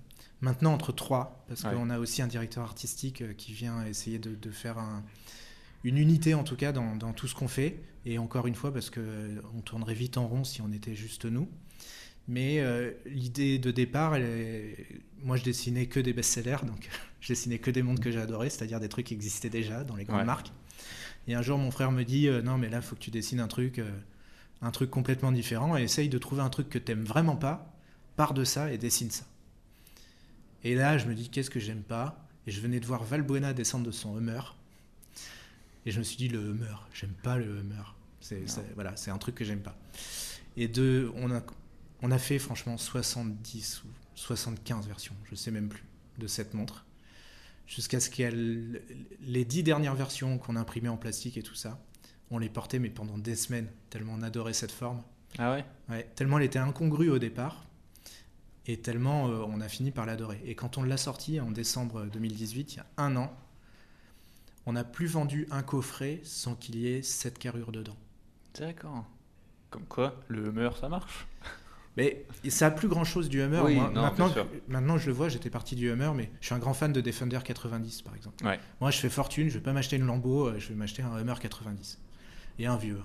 Maintenant entre trois, parce qu'on a aussi un directeur artistique euh, qui vient essayer de, faire une unité en tout cas dans, dans tout ce qu'on fait. Et encore une fois, parce qu'on euh, tournerait vite en rond si on était juste nous. Mais euh, l'idée de départ, moi je dessinais que des best-sellers, donc je dessinais que des mondes que j'adorais, c'est-à-dire des trucs qui existaient déjà dans les grandes marques. Et un jour, mon frère me dit euh, Non, mais là, il faut que tu dessines un truc, euh, un truc complètement différent et essaye de trouver un truc que tu n'aimes vraiment pas, pars de ça et dessine ça. Et là, je me dis Qu'est-ce que j'aime pas? Et je venais de voir Valbuena descendre de son Hummer. Et je me suis dit Le Hummer, j'aime pas le Hummer. C'est, voilà, c'est un truc que j'aime pas. Et de, on a on a fait franchement 70 ou 75 versions, je ne sais même plus, de cette montre. Jusqu'à ce qu'elle. Les dix dernières versions qu'on a imprimées en plastique et tout ça, on les portait, mais pendant des semaines, tellement on adorait cette forme. Ah ouais? Ouais, tellement elle était incongrue au départ, et tellement euh, on a fini par l'adorer. Et quand on l'a sortie en décembre 2018, il y a un an, on n'a plus vendu un coffret sans qu'il y ait cette carrure dedans. D'accord. Comme quoi, le Hummer, ça marche Mais ça a plus grand chose du Hummer. Oui, Moi, non, maintenant, maintenant, je le vois, j'étais parti du Hummer, mais je suis un grand fan de Defender 90 par exemple. Ouais. Moi, je fais fortune, je vais pas m'acheter une Lambo, euh, je vais m'acheter un Hummer 90 et un vieux.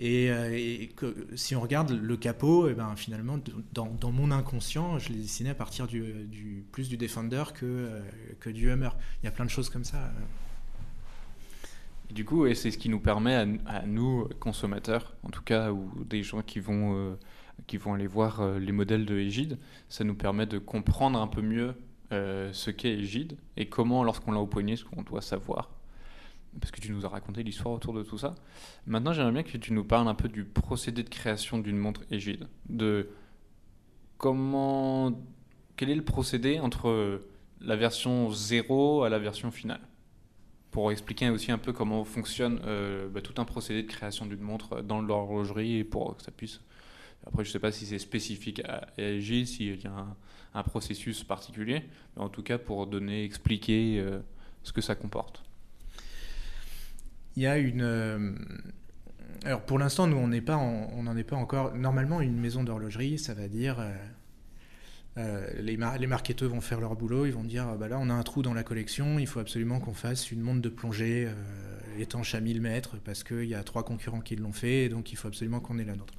Et, euh, et que- si on regarde le capot, eh ben, finalement, dans, dans mon inconscient, je l'ai dessiné à partir du, du- plus du Defender que, euh, que du Hummer. Il y a plein de choses comme ça. euh. Et du coup, et c'est ce qui nous permet à, à nous, consommateurs, en tout cas, ou des gens qui vont, euh, qui vont aller voir euh, les modèles de Egide, ça nous permet de comprendre un peu mieux euh, ce qu'est Egide et comment, lorsqu'on l'a au poignet, ce qu'on doit savoir. Parce que tu nous as raconté l'histoire autour de tout ça. Maintenant, j'aimerais bien que tu nous parles un peu du procédé de création d'une montre Egide. De comment. Quel est le procédé entre la version 0 à la version finale? Pour expliquer aussi un peu comment fonctionne euh, bah, tout un procédé de création d'une montre dans l'horlogerie et pour que ça puisse. Après, je ne sais pas si c'est spécifique à LG, s'il y a un, processus particulier, mais en tout cas pour donner, expliquer euh, ce que ça comporte. Il y a une. euh, Alors pour l'instant, nous, on n'en est pas encore. Normalement, une maison d'horlogerie, ça va dire. euh, les, mar- les marketeurs vont faire leur boulot, ils vont dire ah bah là on a un trou dans la collection, il faut absolument qu'on fasse une montre de plongée étanche à 1000 mètres parce qu'il y a trois concurrents qui l'ont fait et donc il faut absolument qu'on ait la nôtre.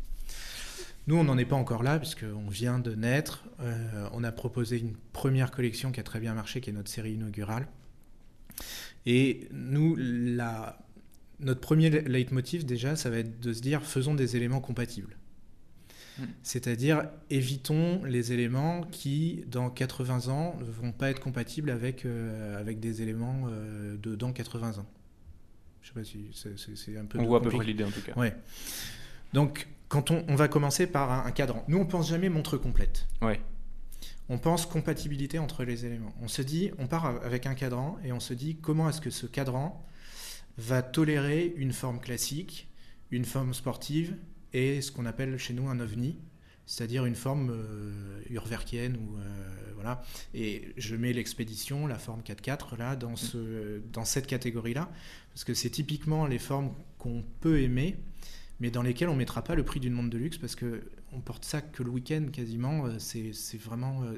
Nous on n'en est pas encore là puisqu'on vient de naître, Euh, on a proposé une première collection qui a très bien marché qui est notre série inaugurale et nous la, notre premier leitmotiv déjà ça va être de se dire faisons des éléments compatibles. Mm. C'est-à-dire évitons les éléments qui, dans 80 ans, ne vont pas être compatibles avec, euh, avec des éléments euh, de dans 80 ans. Je sais pas si c'est- un peu. On voit à peu près l'idée en tout cas. Ouais. Donc, quand on, on va commencer par un, un cadran. Nous, on pense jamais montre complète. Ouais. On pense compatibilité entre les éléments. On se dit, on part avec un cadran et on se dit comment est-ce que ce cadran va tolérer une forme classique, une forme sportive et ce qu'on appelle chez nous un ovni, c'est-à-dire une forme euh, urwerkienne ou euh, voilà. Et je mets l'expédition, la forme 4x4 là dans ce dans cette catégorie-là parce que c'est typiquement les formes qu'on peut aimer mais dans lesquelles on mettra pas le prix d'une montre de luxe parce que on porte ça que le week-end quasiment. euh, C'est vraiment euh,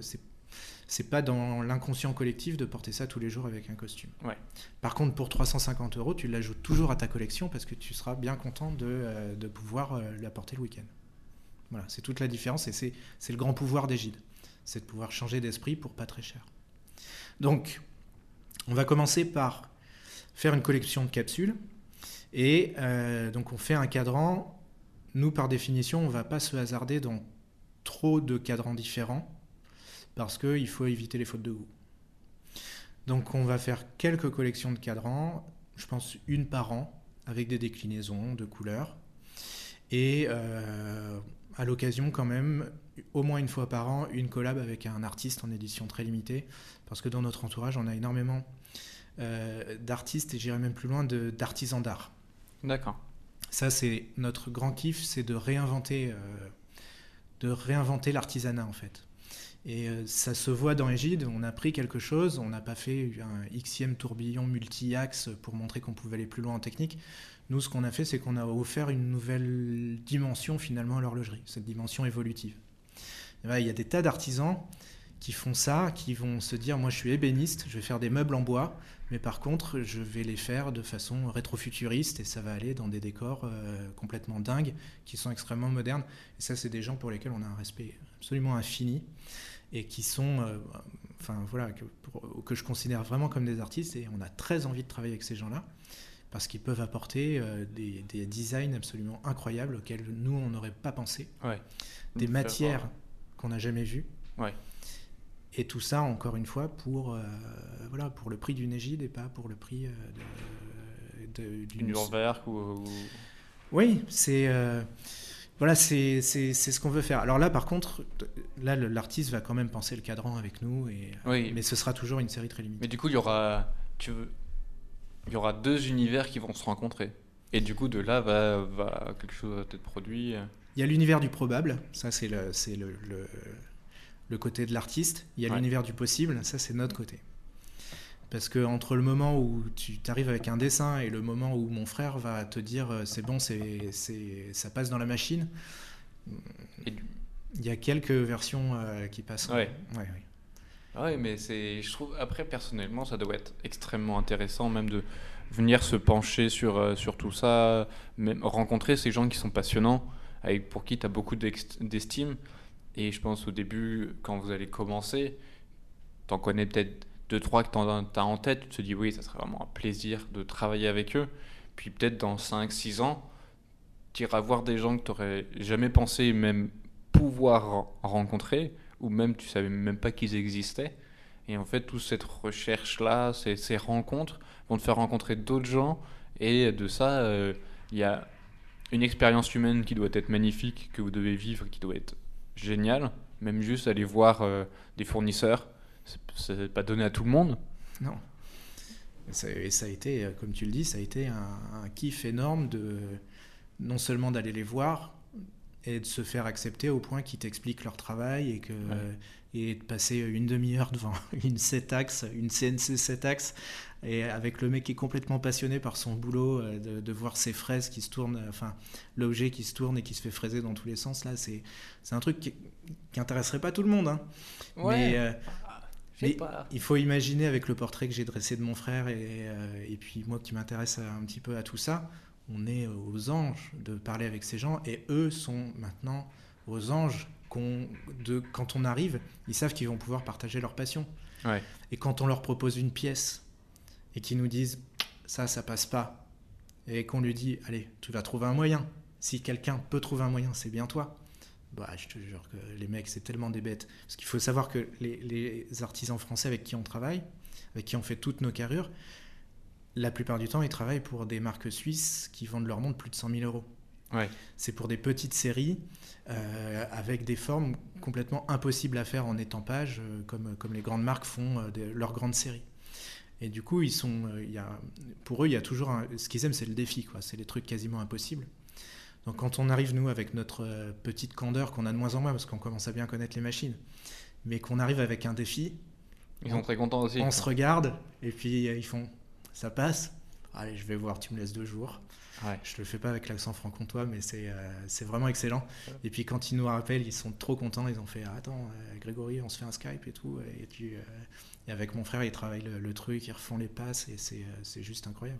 c'est pas dans l'inconscient collectif de porter ça tous les jours avec un costume. Ouais. Par contre, pour 350 euros, tu l'ajoutes toujours à ta collection parce que tu seras bien content de, euh, de pouvoir euh, la porter le week-end. Voilà, c'est toute la différence et c'est c'est le grand pouvoir d'Égide. C'est de pouvoir changer d'esprit pour pas très cher. Donc, on va commencer par faire une collection de capsules. Et euh, donc, on fait un cadran. Nous, par définition, on ne va pas se hasarder dans trop de cadrans différents parce qu'il faut éviter les fautes de goût. Donc, on va faire quelques collections de cadrans, je pense une par an, avec des déclinaisons de couleurs. Et euh, à l'occasion, quand même, au moins une fois par an, une collab avec un artiste en édition très limitée, parce que dans notre entourage, on a énormément euh, d'artistes, et j'irai même plus loin, d'artisans d'art. D'accord. Ça, c'est notre grand kiff, c'est de réinventer, euh, de réinventer l'artisanat en fait. Et euh, ça se voit dans Égide, on a pris quelque chose, on n'a pas fait un xème tourbillon multi-axe pour montrer qu'on pouvait aller plus loin en technique. Nous, ce qu'on a fait, c'est qu'on a offert une nouvelle dimension finalement à l'horlogerie, cette dimension évolutive. Voilà, il y a des tas d'artisans qui font ça, qui vont se dire, moi je suis ébéniste, je vais faire des meubles en bois, mais par contre, je vais les faire de façon rétrofuturiste et ça va aller dans des décors euh, complètement dingues qui sont extrêmement modernes. Et ça, c'est des gens pour lesquels on a un respect absolument infini et qui sont, euh, enfin voilà, que, pour- que je considère vraiment comme des artistes et on a très envie de travailler avec ces gens-là parce qu'ils peuvent apporter euh, des, des designs absolument incroyables auxquels nous, on n'aurait pas pensé, Ouais. des matières qu'on n'a jamais vues. Ouais. Et tout ça, encore une fois, pour, euh, voilà, pour le prix d'une égide et pas pour le prix euh, de- de- Une Urwerk ou, ou- Oui, c'est euh, voilà, c'est c'est- c'est ce qu'on veut faire. Alors là, par contre, là, l'artiste va quand même penser le cadran avec nous, et, Oui. mais ce sera toujours une série très limitée. Mais du coup, il y aura, tu veux, il y aura deux univers qui vont se rencontrer. Et du coup, de là va, va quelque chose va être produit. Il y a l'univers du probable, ça c'est le, c'est le, le, le côté de l'artiste. Il y a Ouais. l'univers du possible, ça c'est notre côté. Parce que entre le moment où tu arrives avec un dessin et le moment où mon frère va te dire euh, c'est bon, c'est, c'est, ça passe dans la machine, Et Il y a quelques versions qui passent. Ouais. Ouais, ouais. mais c'est, je trouve, après, personnellement, ça doit être extrêmement intéressant, même de venir se pencher sur, sur tout ça, même rencontrer ces gens qui sont passionnants, avec, pour qui tu as beaucoup d'estime. Et je pense au début, quand vous allez commencer, tu en connais peut-être deux, trois que tu as en tête, tu te dis oui, ça serait vraiment un plaisir de travailler avec eux. Puis peut-être dans 5, 6 ans, tu iras voir des gens que tu n'aurais jamais pensé même pouvoir rencontrer, ou même tu savais même pas qu'ils existaient. Et en fait, toute cette recherche-là, ces, ces, rencontres vont te faire rencontrer d'autres gens. Et de ça, euh, il y a une expérience humaine qui doit être magnifique, que vous devez vivre, qui doit être géniale. Même juste aller voir euh, des fournisseurs, c'est pas donné à tout le monde. Non. Et ça, a été, euh, comme tu le dis, ça a été un, kiff énorme de non seulement d'aller les voir et de se faire accepter au point qu'ils t'expliquent leur travail et que et de passer une demi-heure devant une 7 axes, une CNC 7 axes, et avec le mec qui est complètement passionné par son boulot, euh, de, voir ses fraises qui se tournent, enfin l'objet qui se tourne et qui se fait fraiser dans tous les sens, là, c'est un truc qui, qui intéresserait pas tout le monde. Hein. Mais, euh, il faut imaginer avec le portrait que j'ai dressé de mon frère et, euh, et puis moi qui m'intéresse un petit peu à tout ça, on est aux anges de parler avec ces gens et eux sont maintenant aux anges de, quand on arrive, ils savent qu'ils vont pouvoir partager leur passion. Et quand on leur propose une pièce et qu'ils nous disent ça, ça passe pas, et qu'on lui dit allez, tu vas trouver un moyen. Si quelqu'un peut trouver un moyen, c'est bien toi. Bah, je te jure que les mecs, c'est tellement des bêtes. Parce qu'il faut savoir que les, les, artisans français avec qui on travaille, avec qui on fait toutes nos carrures, la plupart du temps, ils travaillent pour des marques suisses qui vendent leur monde plus de 100 000 euros. C'est pour des petites séries euh, avec des formes complètement impossibles à faire en étampage, euh, comme, comme les grandes marques font euh, leurs grandes séries. Et du coup, ils sont, y a, pour eux, il y a toujours ce qu'ils aiment, c'est le défi, quoi. C'est les trucs quasiment impossibles. Donc quand on arrive, nous, avec notre petite candeur qu'on a de moins en moins, parce qu'on commence à bien connaître les machines, mais qu'on arrive avec un défi, ils sont très contents aussi. On se regarde, et puis ils font, ça passe, allez, je vais voir, tu me laisses deux jours. Ouais. Je le fais pas avec l'accent franc-comtois, mais c'est euh, vraiment excellent. Et puis quand ils nous rappellent, ils sont trop contents. Ils ont fait ah, Attends, euh, Grégory, on se fait un Skype et tout. Et, tu, euh, et avec mon frère, ils travaillent le, truc, ils refont les passes et c'est juste incroyable.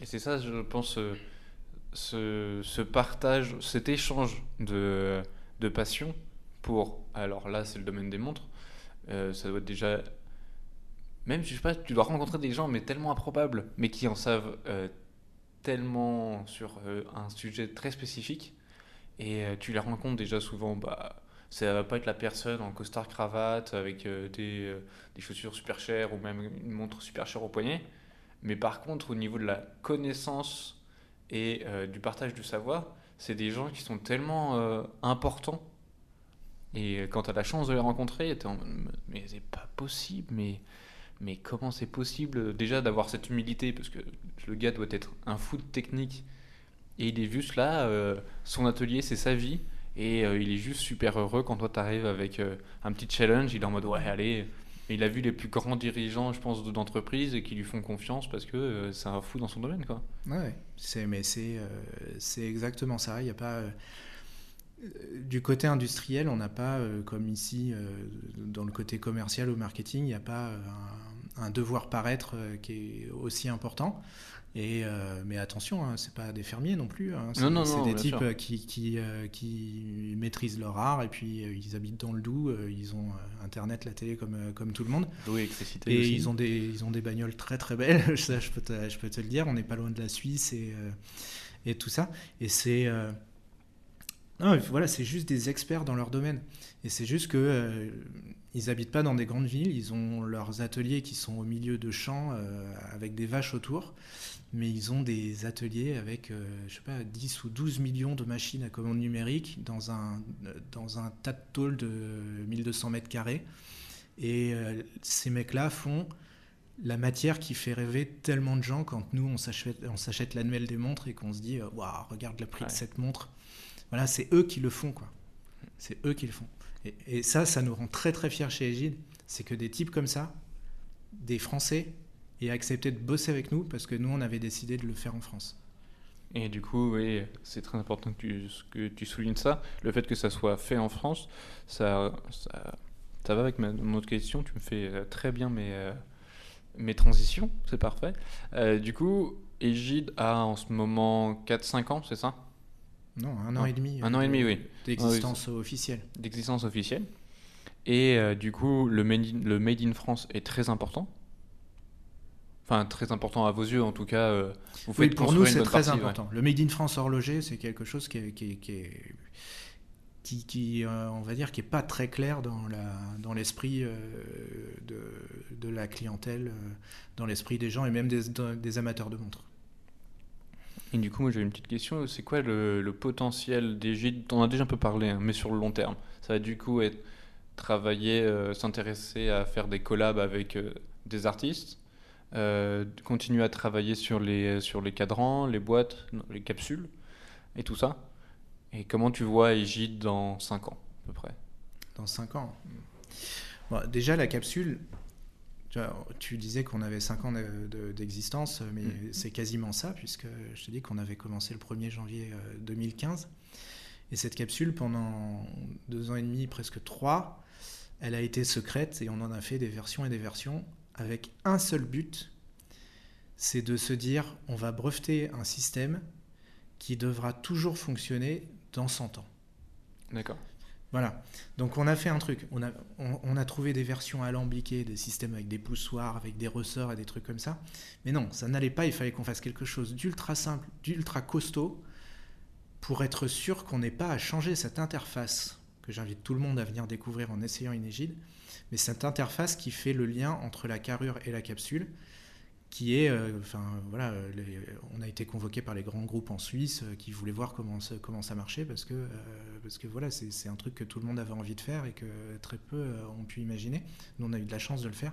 Et c'est ça, je pense, ce, ce, partage, cet échange de, de passion pour. Alors là, c'est le domaine des montres. ça doit être déjà même je sais pas, tu dois rencontrer des gens mais tellement improbables, mais qui en savent tellement sur euh, un sujet très spécifique et euh, tu les rencontres déjà souvent, bah, ça va pas être la personne en costard cravate avec euh, des, des, chaussures super chères ou même une montre super chère au poignet. Mais par contre, au niveau de la connaissance et du partage du savoir, c'est des gens qui sont tellement importants. Et quand tu as la chance de les rencontrer, tu mais c'est pas possible, mais mais comment c'est possible déjà d'avoir cette humilité? Parce que le gars doit être un fou de technique. Et il est juste là, euh, son atelier, c'est sa vie. Et euh, il est juste super heureux quand toi, tu arrives avec euh, un petit challenge. Il est en mode, ouais, allez. Et il a vu les plus grands dirigeants, je pense, d'entreprise et qui lui font confiance parce que c'est un fou dans son domaine. Quoi. Ouais, c'est, mais c'est, c'est exactement ça. Il n'y a pas du côté industriel, on n'a pas, comme ici, dans le côté commercial ou marketing, il n'y a pas un, devoir paraître qui est aussi important. Et euh, mais attention, hein, c'est pas des fermiers non plus. Hein. c'est, des types euh, qui, qui, euh, qui, maîtrisent leur art et puis ils habitent dans le Doubs. ils ont Internet, la télé comme, comme tout le monde. Oui, l'électricité. Et ils ont des ils ont des bagnoles très très belles. ça, je peux te, je peux te le dire. On n'est pas loin de la Suisse et et tout ça. Et c'est non, voilà, c'est juste des experts dans leur domaine. Et c'est juste que ils habitent pas dans des grandes villes, ils ont leurs ateliers qui sont au milieu de champs avec des vaches autour mais ils ont des ateliers avec, euh, je sais pas, 10 ou 12 millions de machines à commande numérique dans un, dans un tas de tôle de 1200 mètres carrés. Et euh, ces mecs-là font la matière qui fait rêver tellement de gens quand nous, on s'achète l'annuel des montres et qu'on se dit, waouh, regarde le prix de cette montre. Voilà, c'est eux qui le font, quoi. C'est eux qui le font. Et, ça, ça nous rend très très fiers chez Egide. C'est que des types comme ça, des Français, et accepté de bosser avec nous parce que nous, on avait décidé de le faire en France. Et du coup, oui, c'est très important que tu, que tu soulignes ça. Le fait que ça soit fait en France, ça, ça, ça va avec ma, mon autre question. Tu me fais euh, très bien mes, euh, mes transitions, c'est parfait. Euh, du coup, Egide a en ce moment 4-5 ans, c'est ça? Non, un an et demi. un an et euh, demi, oui. D'existence officielle. D'existence officielle. Et euh, du coup, le made, in, le made in France est très important. Enfin, très important à vos yeux, en tout cas. euh, vous Oui, faites pour nous, c'est très partie, ouais. important. Le Made in France horloger, c'est quelque chose qui est, qui est- qui est- qui- qui, euh, on va dire, qui est pas très clair dans la, dans l'esprit euh, de, de la clientèle, euh, dans l'esprit des gens et même des, des amateurs de montres. Du coup, moi j'ai une petite question. C'est quoi le, potentiel des gîtes? On en a déjà un peu parlé, hein, mais sur le long terme. Ça va du coup être travailler, euh, s'intéresser à faire des collabs avec euh, des artistes, euh, continuer à travailler sur les, sur les cadrans, les boîtes, les capsules et tout ça. Et comment tu vois Egide dans 5 ans à peu près? Dans 5 ans. Déjà, la capsule, tu, vois, tu disais qu'on avait 5 ans de- de- d'existence, mais Mm. c'est quasiment ça, puisque je te dis qu'on avait commencé le 1er janvier euh, 2015. Et cette capsule, pendant 2 ans et demi, presque 3, elle a été secrète et on en a fait des versions et des versions avec un seul but, c'est de se dire on va breveter un système qui devra toujours fonctionner dans 100 ans. D'accord. Voilà. Donc on a fait un truc. On a, trouvé des versions alambiquées, des systèmes avec des poussoirs, avec des ressorts et des trucs comme ça. Mais non, ça n'allait pas. Il fallait qu'on fasse quelque chose d'ultra simple, d'ultra costaud, pour être sûr qu'on n'ait pas à changer cette interface que j'invite tout le monde à venir découvrir en essayant une égide. Mais cette interface qui fait le lien entre la carrure et la capsule, qui est, euh, enfin voilà, euh, les- on a été convoqué par les grands groupes en Suisse euh, qui voulaient voir comment ça, comment ça marchait parce que, parce que voilà, c'est un truc que tout le monde avait envie de faire et que très peu ont pu imaginer. Nous, on a eu de la chance de le faire.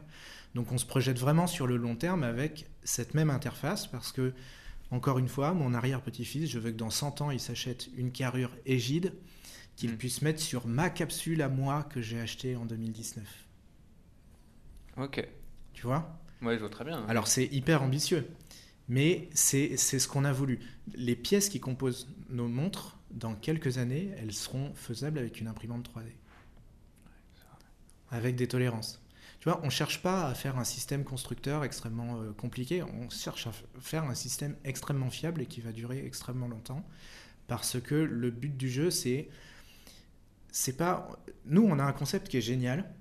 Donc on se projette vraiment sur le long terme avec cette même interface parce que, encore une fois, mon arrière-petit-fils, je veux que dans 100 ans, il s'achète une carrure égide qu'il Mm. puisse mettre sur ma capsule à moi que j'ai achetée en 2019. Ok. Tu vois? Ouais, je vois très bien. Alors c'est hyper ambitieux, mais c'est ce qu'on a voulu. Les pièces qui composent nos montres, dans quelques années, elles seront faisables avec une imprimante 3D. Avec des tolérances. Tu vois, on ne cherche pas à faire un système constructeur extrêmement euh, compliqué, on cherche à faire un système extrêmement fiable et qui va durer extrêmement longtemps. Parce que le but du jeu, c'est. C'est pas. Nous, on a un concept qui est génial,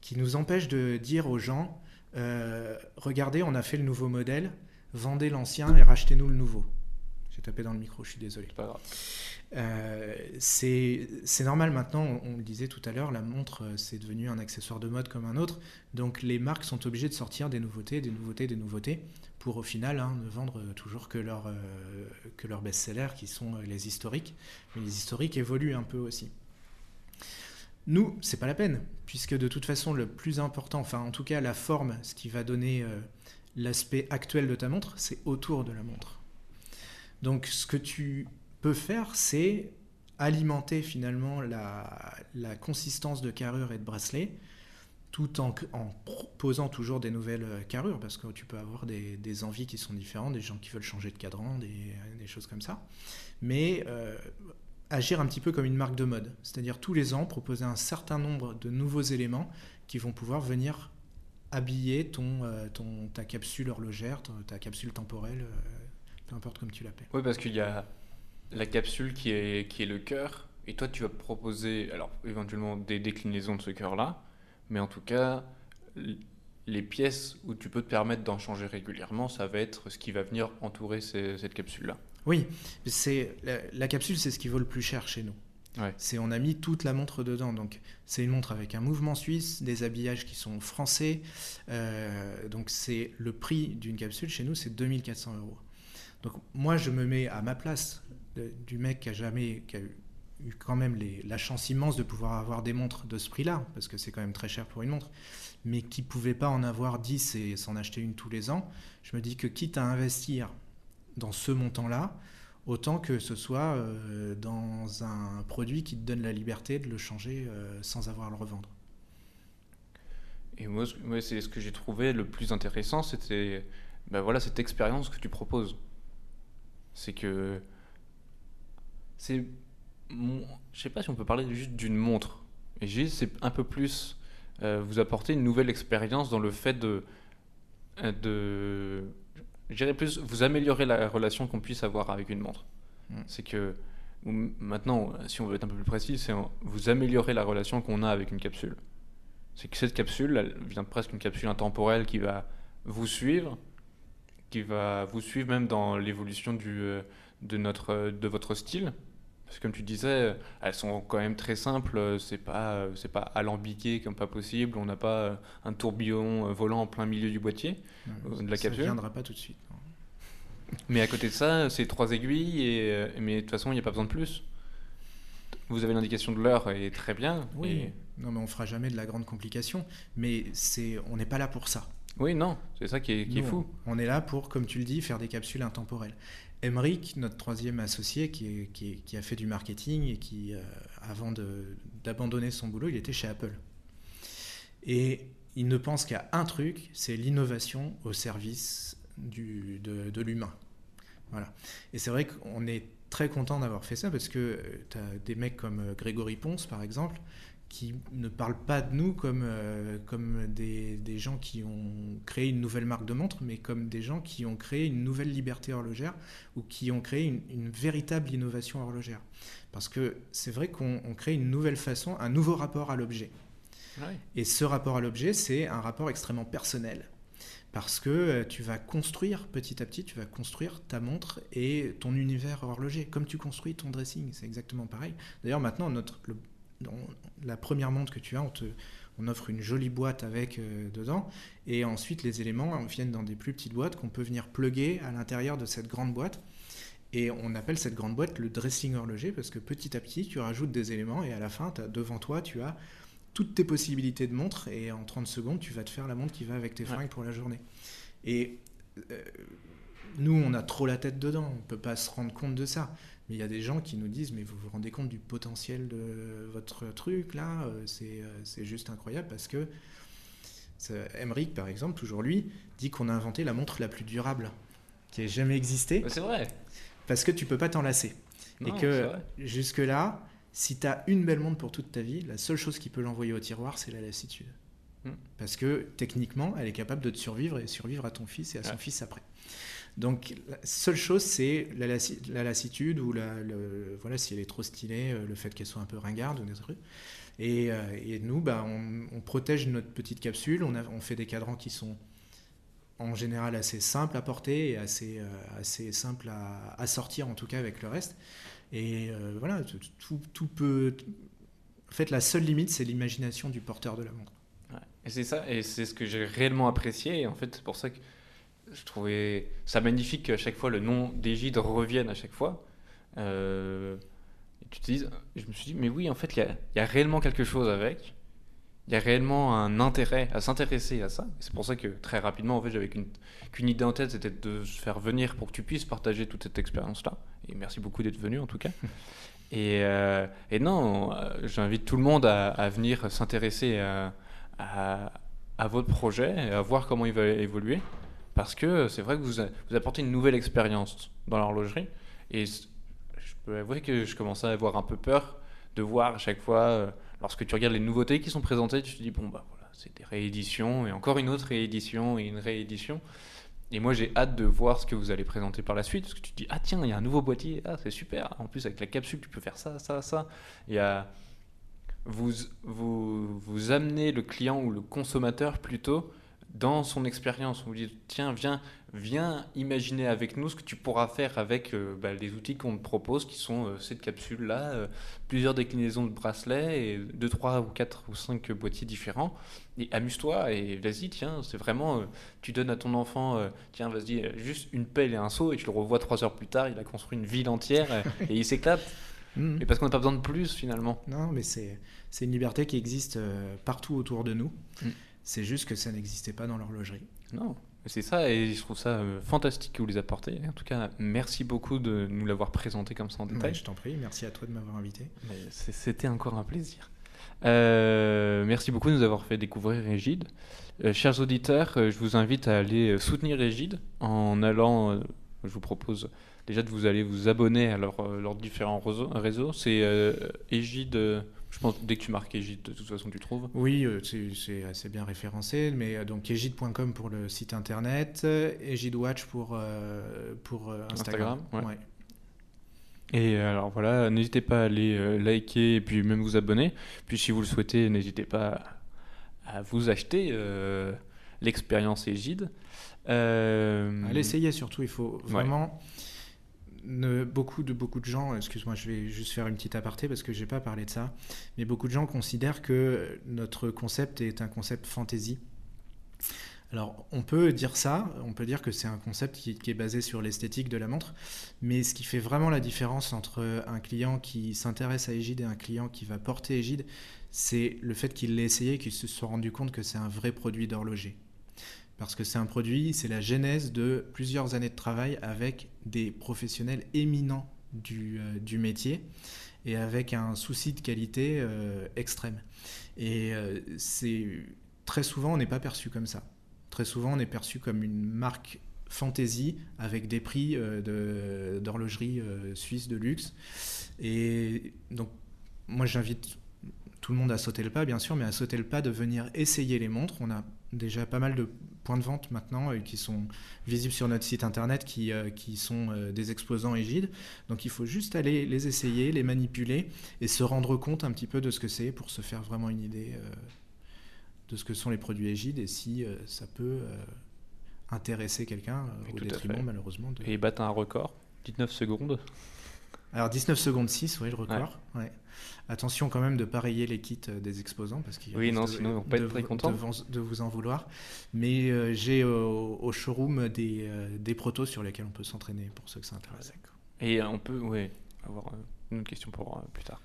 qui nous empêche de dire aux gens euh, regardez, on a fait le nouveau modèle, vendez l'ancien et rachetez-nous le nouveau. J'ai tapé dans le micro, je suis désolé. C'est pas grave. Euh, c'est normal maintenant, on, on le disait tout à l'heure, la montre euh, c'est devenu un accessoire de mode comme un autre. Donc les marques sont obligées de sortir des nouveautés, des nouveautés, des nouveautés pour au final hein, ne vendre toujours que leurs euh, que best-sellers qui sont les historiques. Mais les historiques évoluent un peu aussi. Nous, c'est pas la peine, puisque de toute façon, le plus important, enfin en tout cas la forme, ce qui va donner euh, l'aspect actuel de ta montre, c'est autour de la montre. Donc ce que tu peux faire, c'est alimenter finalement la, consistance de carrure et de bracelet, tout en, en posant toujours des nouvelles euh, carrures, parce que tu peux avoir des, envies qui sont différentes, des gens qui veulent changer de cadran, des, des choses comme ça. Mais euh, agir un petit peu comme une marque de mode, c'est-à-dire tous les ans proposer un certain nombre de nouveaux éléments qui vont pouvoir venir habiller ton, euh, ta capsule horlogère, ta, capsule temporelle, euh, peu importe comme tu l'appelles. Oui, parce qu'il y a la capsule qui est, le cœur, et toi tu vas proposer, alors éventuellement des déclinaisons de ce cœur-là, mais en tout cas, les pièces où tu peux te permettre d'en changer régulièrement, ça va être ce qui va venir entourer cette capsule-là. Oui, c'est la, la capsule, c'est ce qui vaut le plus cher chez nous. Ouais. C'est on a mis toute la montre dedans, donc c'est une montre avec un mouvement suisse, des habillages qui sont français, euh, donc c'est le prix d'une capsule chez nous, c'est 2400 euros. Donc moi je me mets à ma place de- du mec qui a jamais, qui a eu, eu quand même les- la chance immense de pouvoir avoir des montres de ce prix-là, parce que c'est quand même très cher pour une montre, mais qui pouvait pas en avoir 10 et s'en acheter une tous les ans. Je me dis que quitte à investir dans ce montant-là, autant que ce soit euh, dans un produit qui te donne la liberté de le changer euh, sans avoir à le revendre. Et moi, ce- moi, c'est ce que j'ai trouvé le plus intéressant, c'était ben voilà, cette expérience que tu proposes. C'est que. C'est. mon- Je sais pas si on peut parler juste d'une montre. Et Égide, c'est un peu plus. euh, vous apporter une nouvelle expérience dans le fait de. de je dirais plus vous améliorer la relation qu'on puisse avoir avec une montre. Mm. C'est que. Maintenant, si on veut être un peu plus précis, c'est vous améliorer la relation qu'on a avec une capsule. C'est que cette capsule, elle vient presque une capsule intemporelle qui va vous suivre, qui va vous suivre même dans l'évolution du, euh, de, notre, euh, de votre style. Parce que comme tu disais, elles sont quand même très simples, euh, c'est pas, euh, c'est pas alambiqué comme pas possible, on n'a pas euh, un tourbillon volant en plein milieu du boîtier. Ouais, de la ça capsule. viendra pas tout de suite. non. Mais à côté de ça, c'est trois aiguilles, et, mais de toute façon, il n'y a pas besoin de plus. Vous avez l'indication de l'heure, et très bien. Oui. et- Non, mais on fera jamais de la grande complication. Mais c'est, on n'est pas là pour ça. Oui, non, c'est ça qui est, qui est Nous, fou. On est là pour, comme tu le dis, faire des capsules intemporelles. Emric, notre troisième associé, qui, a fait du marketing et qui, euh, avant d'abandonner son boulot, il était chez Apple. Et il ne pense qu'à un truc, c'est l'innovation au service de, de l'humain. Voilà. Et c'est vrai qu'on est très content d'avoir fait ça parce que tu as des mecs comme euh, Grégory Ponce, par exemple, qui ne parlent pas de nous comme, euh, comme des, des gens qui ont créé une nouvelle marque de montre, mais comme des gens qui ont créé une nouvelle liberté horlogère ou qui ont créé une, une véritable innovation horlogère. Parce que c'est vrai qu'on on crée une nouvelle façon, un nouveau rapport à l'objet. Ouais. Et ce rapport à l'objet, c'est un rapport extrêmement personnel. Parce que euh, tu vas construire petit à petit, tu vas construire ta montre et ton univers horloger, comme tu construis ton dressing, c'est exactement pareil. D'ailleurs, maintenant, notre, le- dans la première montre que tu as, on, te, on offre une jolie boîte avec euh, dedans, et ensuite les éléments viennent dans des plus petites boîtes qu'on peut venir plugger à l'intérieur de cette grande boîte. Et on appelle cette grande boîte le dressing horloger parce que petit à petit, tu rajoutes des éléments et à la fin, devant toi, tu as toutes tes possibilités de montre et en 30 secondes, tu vas te faire la montre qui va avec tes Ouais. fringues pour la journée. Et euh, nous, on a trop la tête dedans, on peut pas se rendre compte de ça. Mais il y a des gens qui nous disent, mais vous vous rendez compte du potentiel de votre truc là Euh, C'est euh, c'est juste incroyable parce que Emmerich, par exemple, toujours lui, dit qu'on a inventé la montre la plus durable qui ait jamais existé C'est vrai. parce que tu peux pas t'en lasser. Non, et que jusque-là, si tu as une belle montre pour toute ta vie, la seule chose qui peut l'envoyer au tiroir, c'est la lassitude. Hmm. Parce que techniquement, elle est capable de te survivre et survivre à ton fils et à son Ouais. fils après. Donc la seule chose, c'est la, lassi- la lassitude ou voilà, si elle est trop stylée, euh, le fait qu'elle soit un peu ringarde ou des trucs. Et, euh, nous, bah, on, protège notre petite capsule, on, fait des cadrans qui sont en général assez simples à porter et assez, euh, simples à, sortir, en tout cas avec le reste. Et voilà, tout, peut. En fait, la seule limite, c'est l'imagination du porteur de la montre. Et c'est ça, et c'est ce que j'ai réellement apprécié. Et en fait, c'est pour ça que je trouvais ça magnifique qu'à chaque fois le nom d'Égide revienne à chaque fois. Euh, et tu te dis, je me suis dit, mais oui, en fait, il y a, il y a réellement quelque chose avec. Il y a réellement un intérêt à s'intéresser à ça. C'est pour ça que très rapidement, en fait, j'avais qu'une idée en tête, c'était de se faire venir pour que tu puisses partager toute cette expérience-là. Et merci beaucoup d'être venu, en tout cas. Et, euh, et non, euh, j'invite tout le monde à, à venir s'intéresser à, à, à votre projet et à voir comment il va évoluer. Parce que c'est vrai que vous, vous apportez une nouvelle expérience dans l'horlogerie. Et je peux avouer que je commençais à avoir un peu peur de voir à chaque fois, euh, lorsque tu regardes les nouveautés qui sont présentées, tu te dis, bon, bah voilà, c'est des rééditions, et encore une autre réédition, et une réédition. Et moi, j'ai hâte de voir ce que vous allez présenter par la suite, parce que tu te dis, ah tiens, il y a un nouveau boîtier, ah c'est super. En plus, avec la capsule, tu peux faire ça, ça, ça. Y a vous, vous, vous amenez le client ou le consommateur plutôt dans son expérience. On vous dit, tiens, viens, viens imaginer avec nous ce que tu pourras faire avec euh, bah, les outils qu'on te propose, qui sont euh, cette capsule-là, euh, plusieurs déclinaisons de bracelets, et deux, trois ou quatre ou cinq boîtiers différents. Et amuse-toi et vas-y, tiens, c'est vraiment, euh, tu donnes à ton enfant, tiens, vas-y, juste une pelle et un seau, et tu le revois trois heures plus tard, il a construit une ville entière, et il s'éclate. Mhm. Et parce qu'on n'a pas besoin de plus finalement. Non, mais c'est une liberté qui existe partout autour de nous. Mm. C'est juste que ça n'existait pas dans l'horlogerie. Non, c'est ça, et je trouve ça euh, fantastique que vous les apportez. En tout cas, merci beaucoup de nous l'avoir présenté comme ça en détail. Ouais, je t'en prie, merci à toi de m'avoir invité. C'était encore un plaisir. Euh, merci beaucoup de nous avoir fait découvrir Régide. Euh, chers auditeurs, euh, je vous invite à aller soutenir Régide en allant, je vous propose déjà de vous aller vous abonner à leurs leurs différents réseaux. C'est Égide. Je pense dès que tu marques Égide, de toute façon, tu trouves. Oui, euh, c'est assez bien référencé, mais euh, donc egide.com pour le site internet, EgideWatch pour, euh, pour Instagram. Instagram, ouais. Et alors voilà, n'hésitez pas à aller liker et puis même vous abonner. Puis si vous le souhaitez, n'hésitez pas à, vous acheter euh, l'expérience Égide. Euh, À l'essayer surtout, il faut vraiment. Beaucoup, de, beaucoup de gens, excuse-moi, je vais juste faire une petite aparté parce que je n'ai pas parlé de ça, mais beaucoup de gens considèrent que notre concept est un concept fantasy. Alors, on peut dire ça, on peut dire que c'est un concept qui, qui est basé sur l'esthétique de la montre, mais ce qui fait vraiment la différence entre un client qui s'intéresse à Égide et un client qui va porter Égide, c'est le fait qu'il l'ait essayé et qu'il se soit rendu compte que c'est un vrai produit d'horloger. Parce que c'est un produit, c'est la genèse de plusieurs années de travail avec des professionnels éminents du, euh, du métier et avec un souci de qualité euh, extrême. Et euh, très souvent, on n'est pas perçu comme ça. Très souvent, on est perçu comme une marque fantasy avec des prix d'horlogerie suisse de luxe. Et donc, moi, j'invite tout le monde à sauter le pas, bien sûr, mais à sauter le pas de venir essayer les montres. On a déjà pas mal de points de vente maintenant euh, qui sont visibles sur notre site internet, qui, euh, qui sont euh, des exposants égides. Donc il faut juste aller les essayer, les manipuler et se rendre compte un petit peu de ce que c'est pour se faire vraiment une idée euh, de ce que sont les produits égides et si ça peut intéresser quelqu'un au détriment malheureusement de... Et battre un record, 19 secondes. Alors 19 secondes 6, oui, le record. Ouais. Attention quand même de pas rayer les kits euh, des exposants parce qu'ils Oui, non, de- sinon ils vont pas être très contents. De, vous- de vous en vouloir. Mais euh, j'ai au, au showroom des, euh, des protos sur lesquels on peut s'entraîner pour ceux que ça intéresse. Et euh, on peut, avoir euh, une autre question pour euh, plus tard.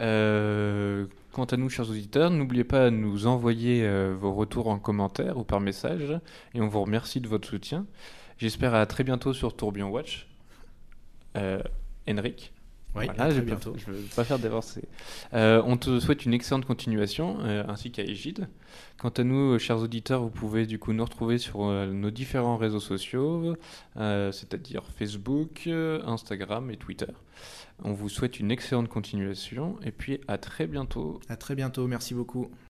Euh, quant à nous, chers auditeurs, n'oubliez pas de nous envoyer euh, vos retours en commentaire ou par message. Et on vous remercie de votre soutien. J'espère à très bientôt sur Tourbillon Watch. Euh, Henrik. Oui, Voilà, je bientôt. je ne veux pas faire d'avancée. Euh, on te souhaite une excellente continuation, euh, ainsi qu'à Égide. Quant à nous, euh, chers auditeurs, vous pouvez du coup nous retrouver sur euh, nos différents réseaux sociaux, c'est-à-dire Facebook, Instagram et Twitter. On vous souhaite une excellente continuation, et puis à très bientôt. À très bientôt, merci beaucoup.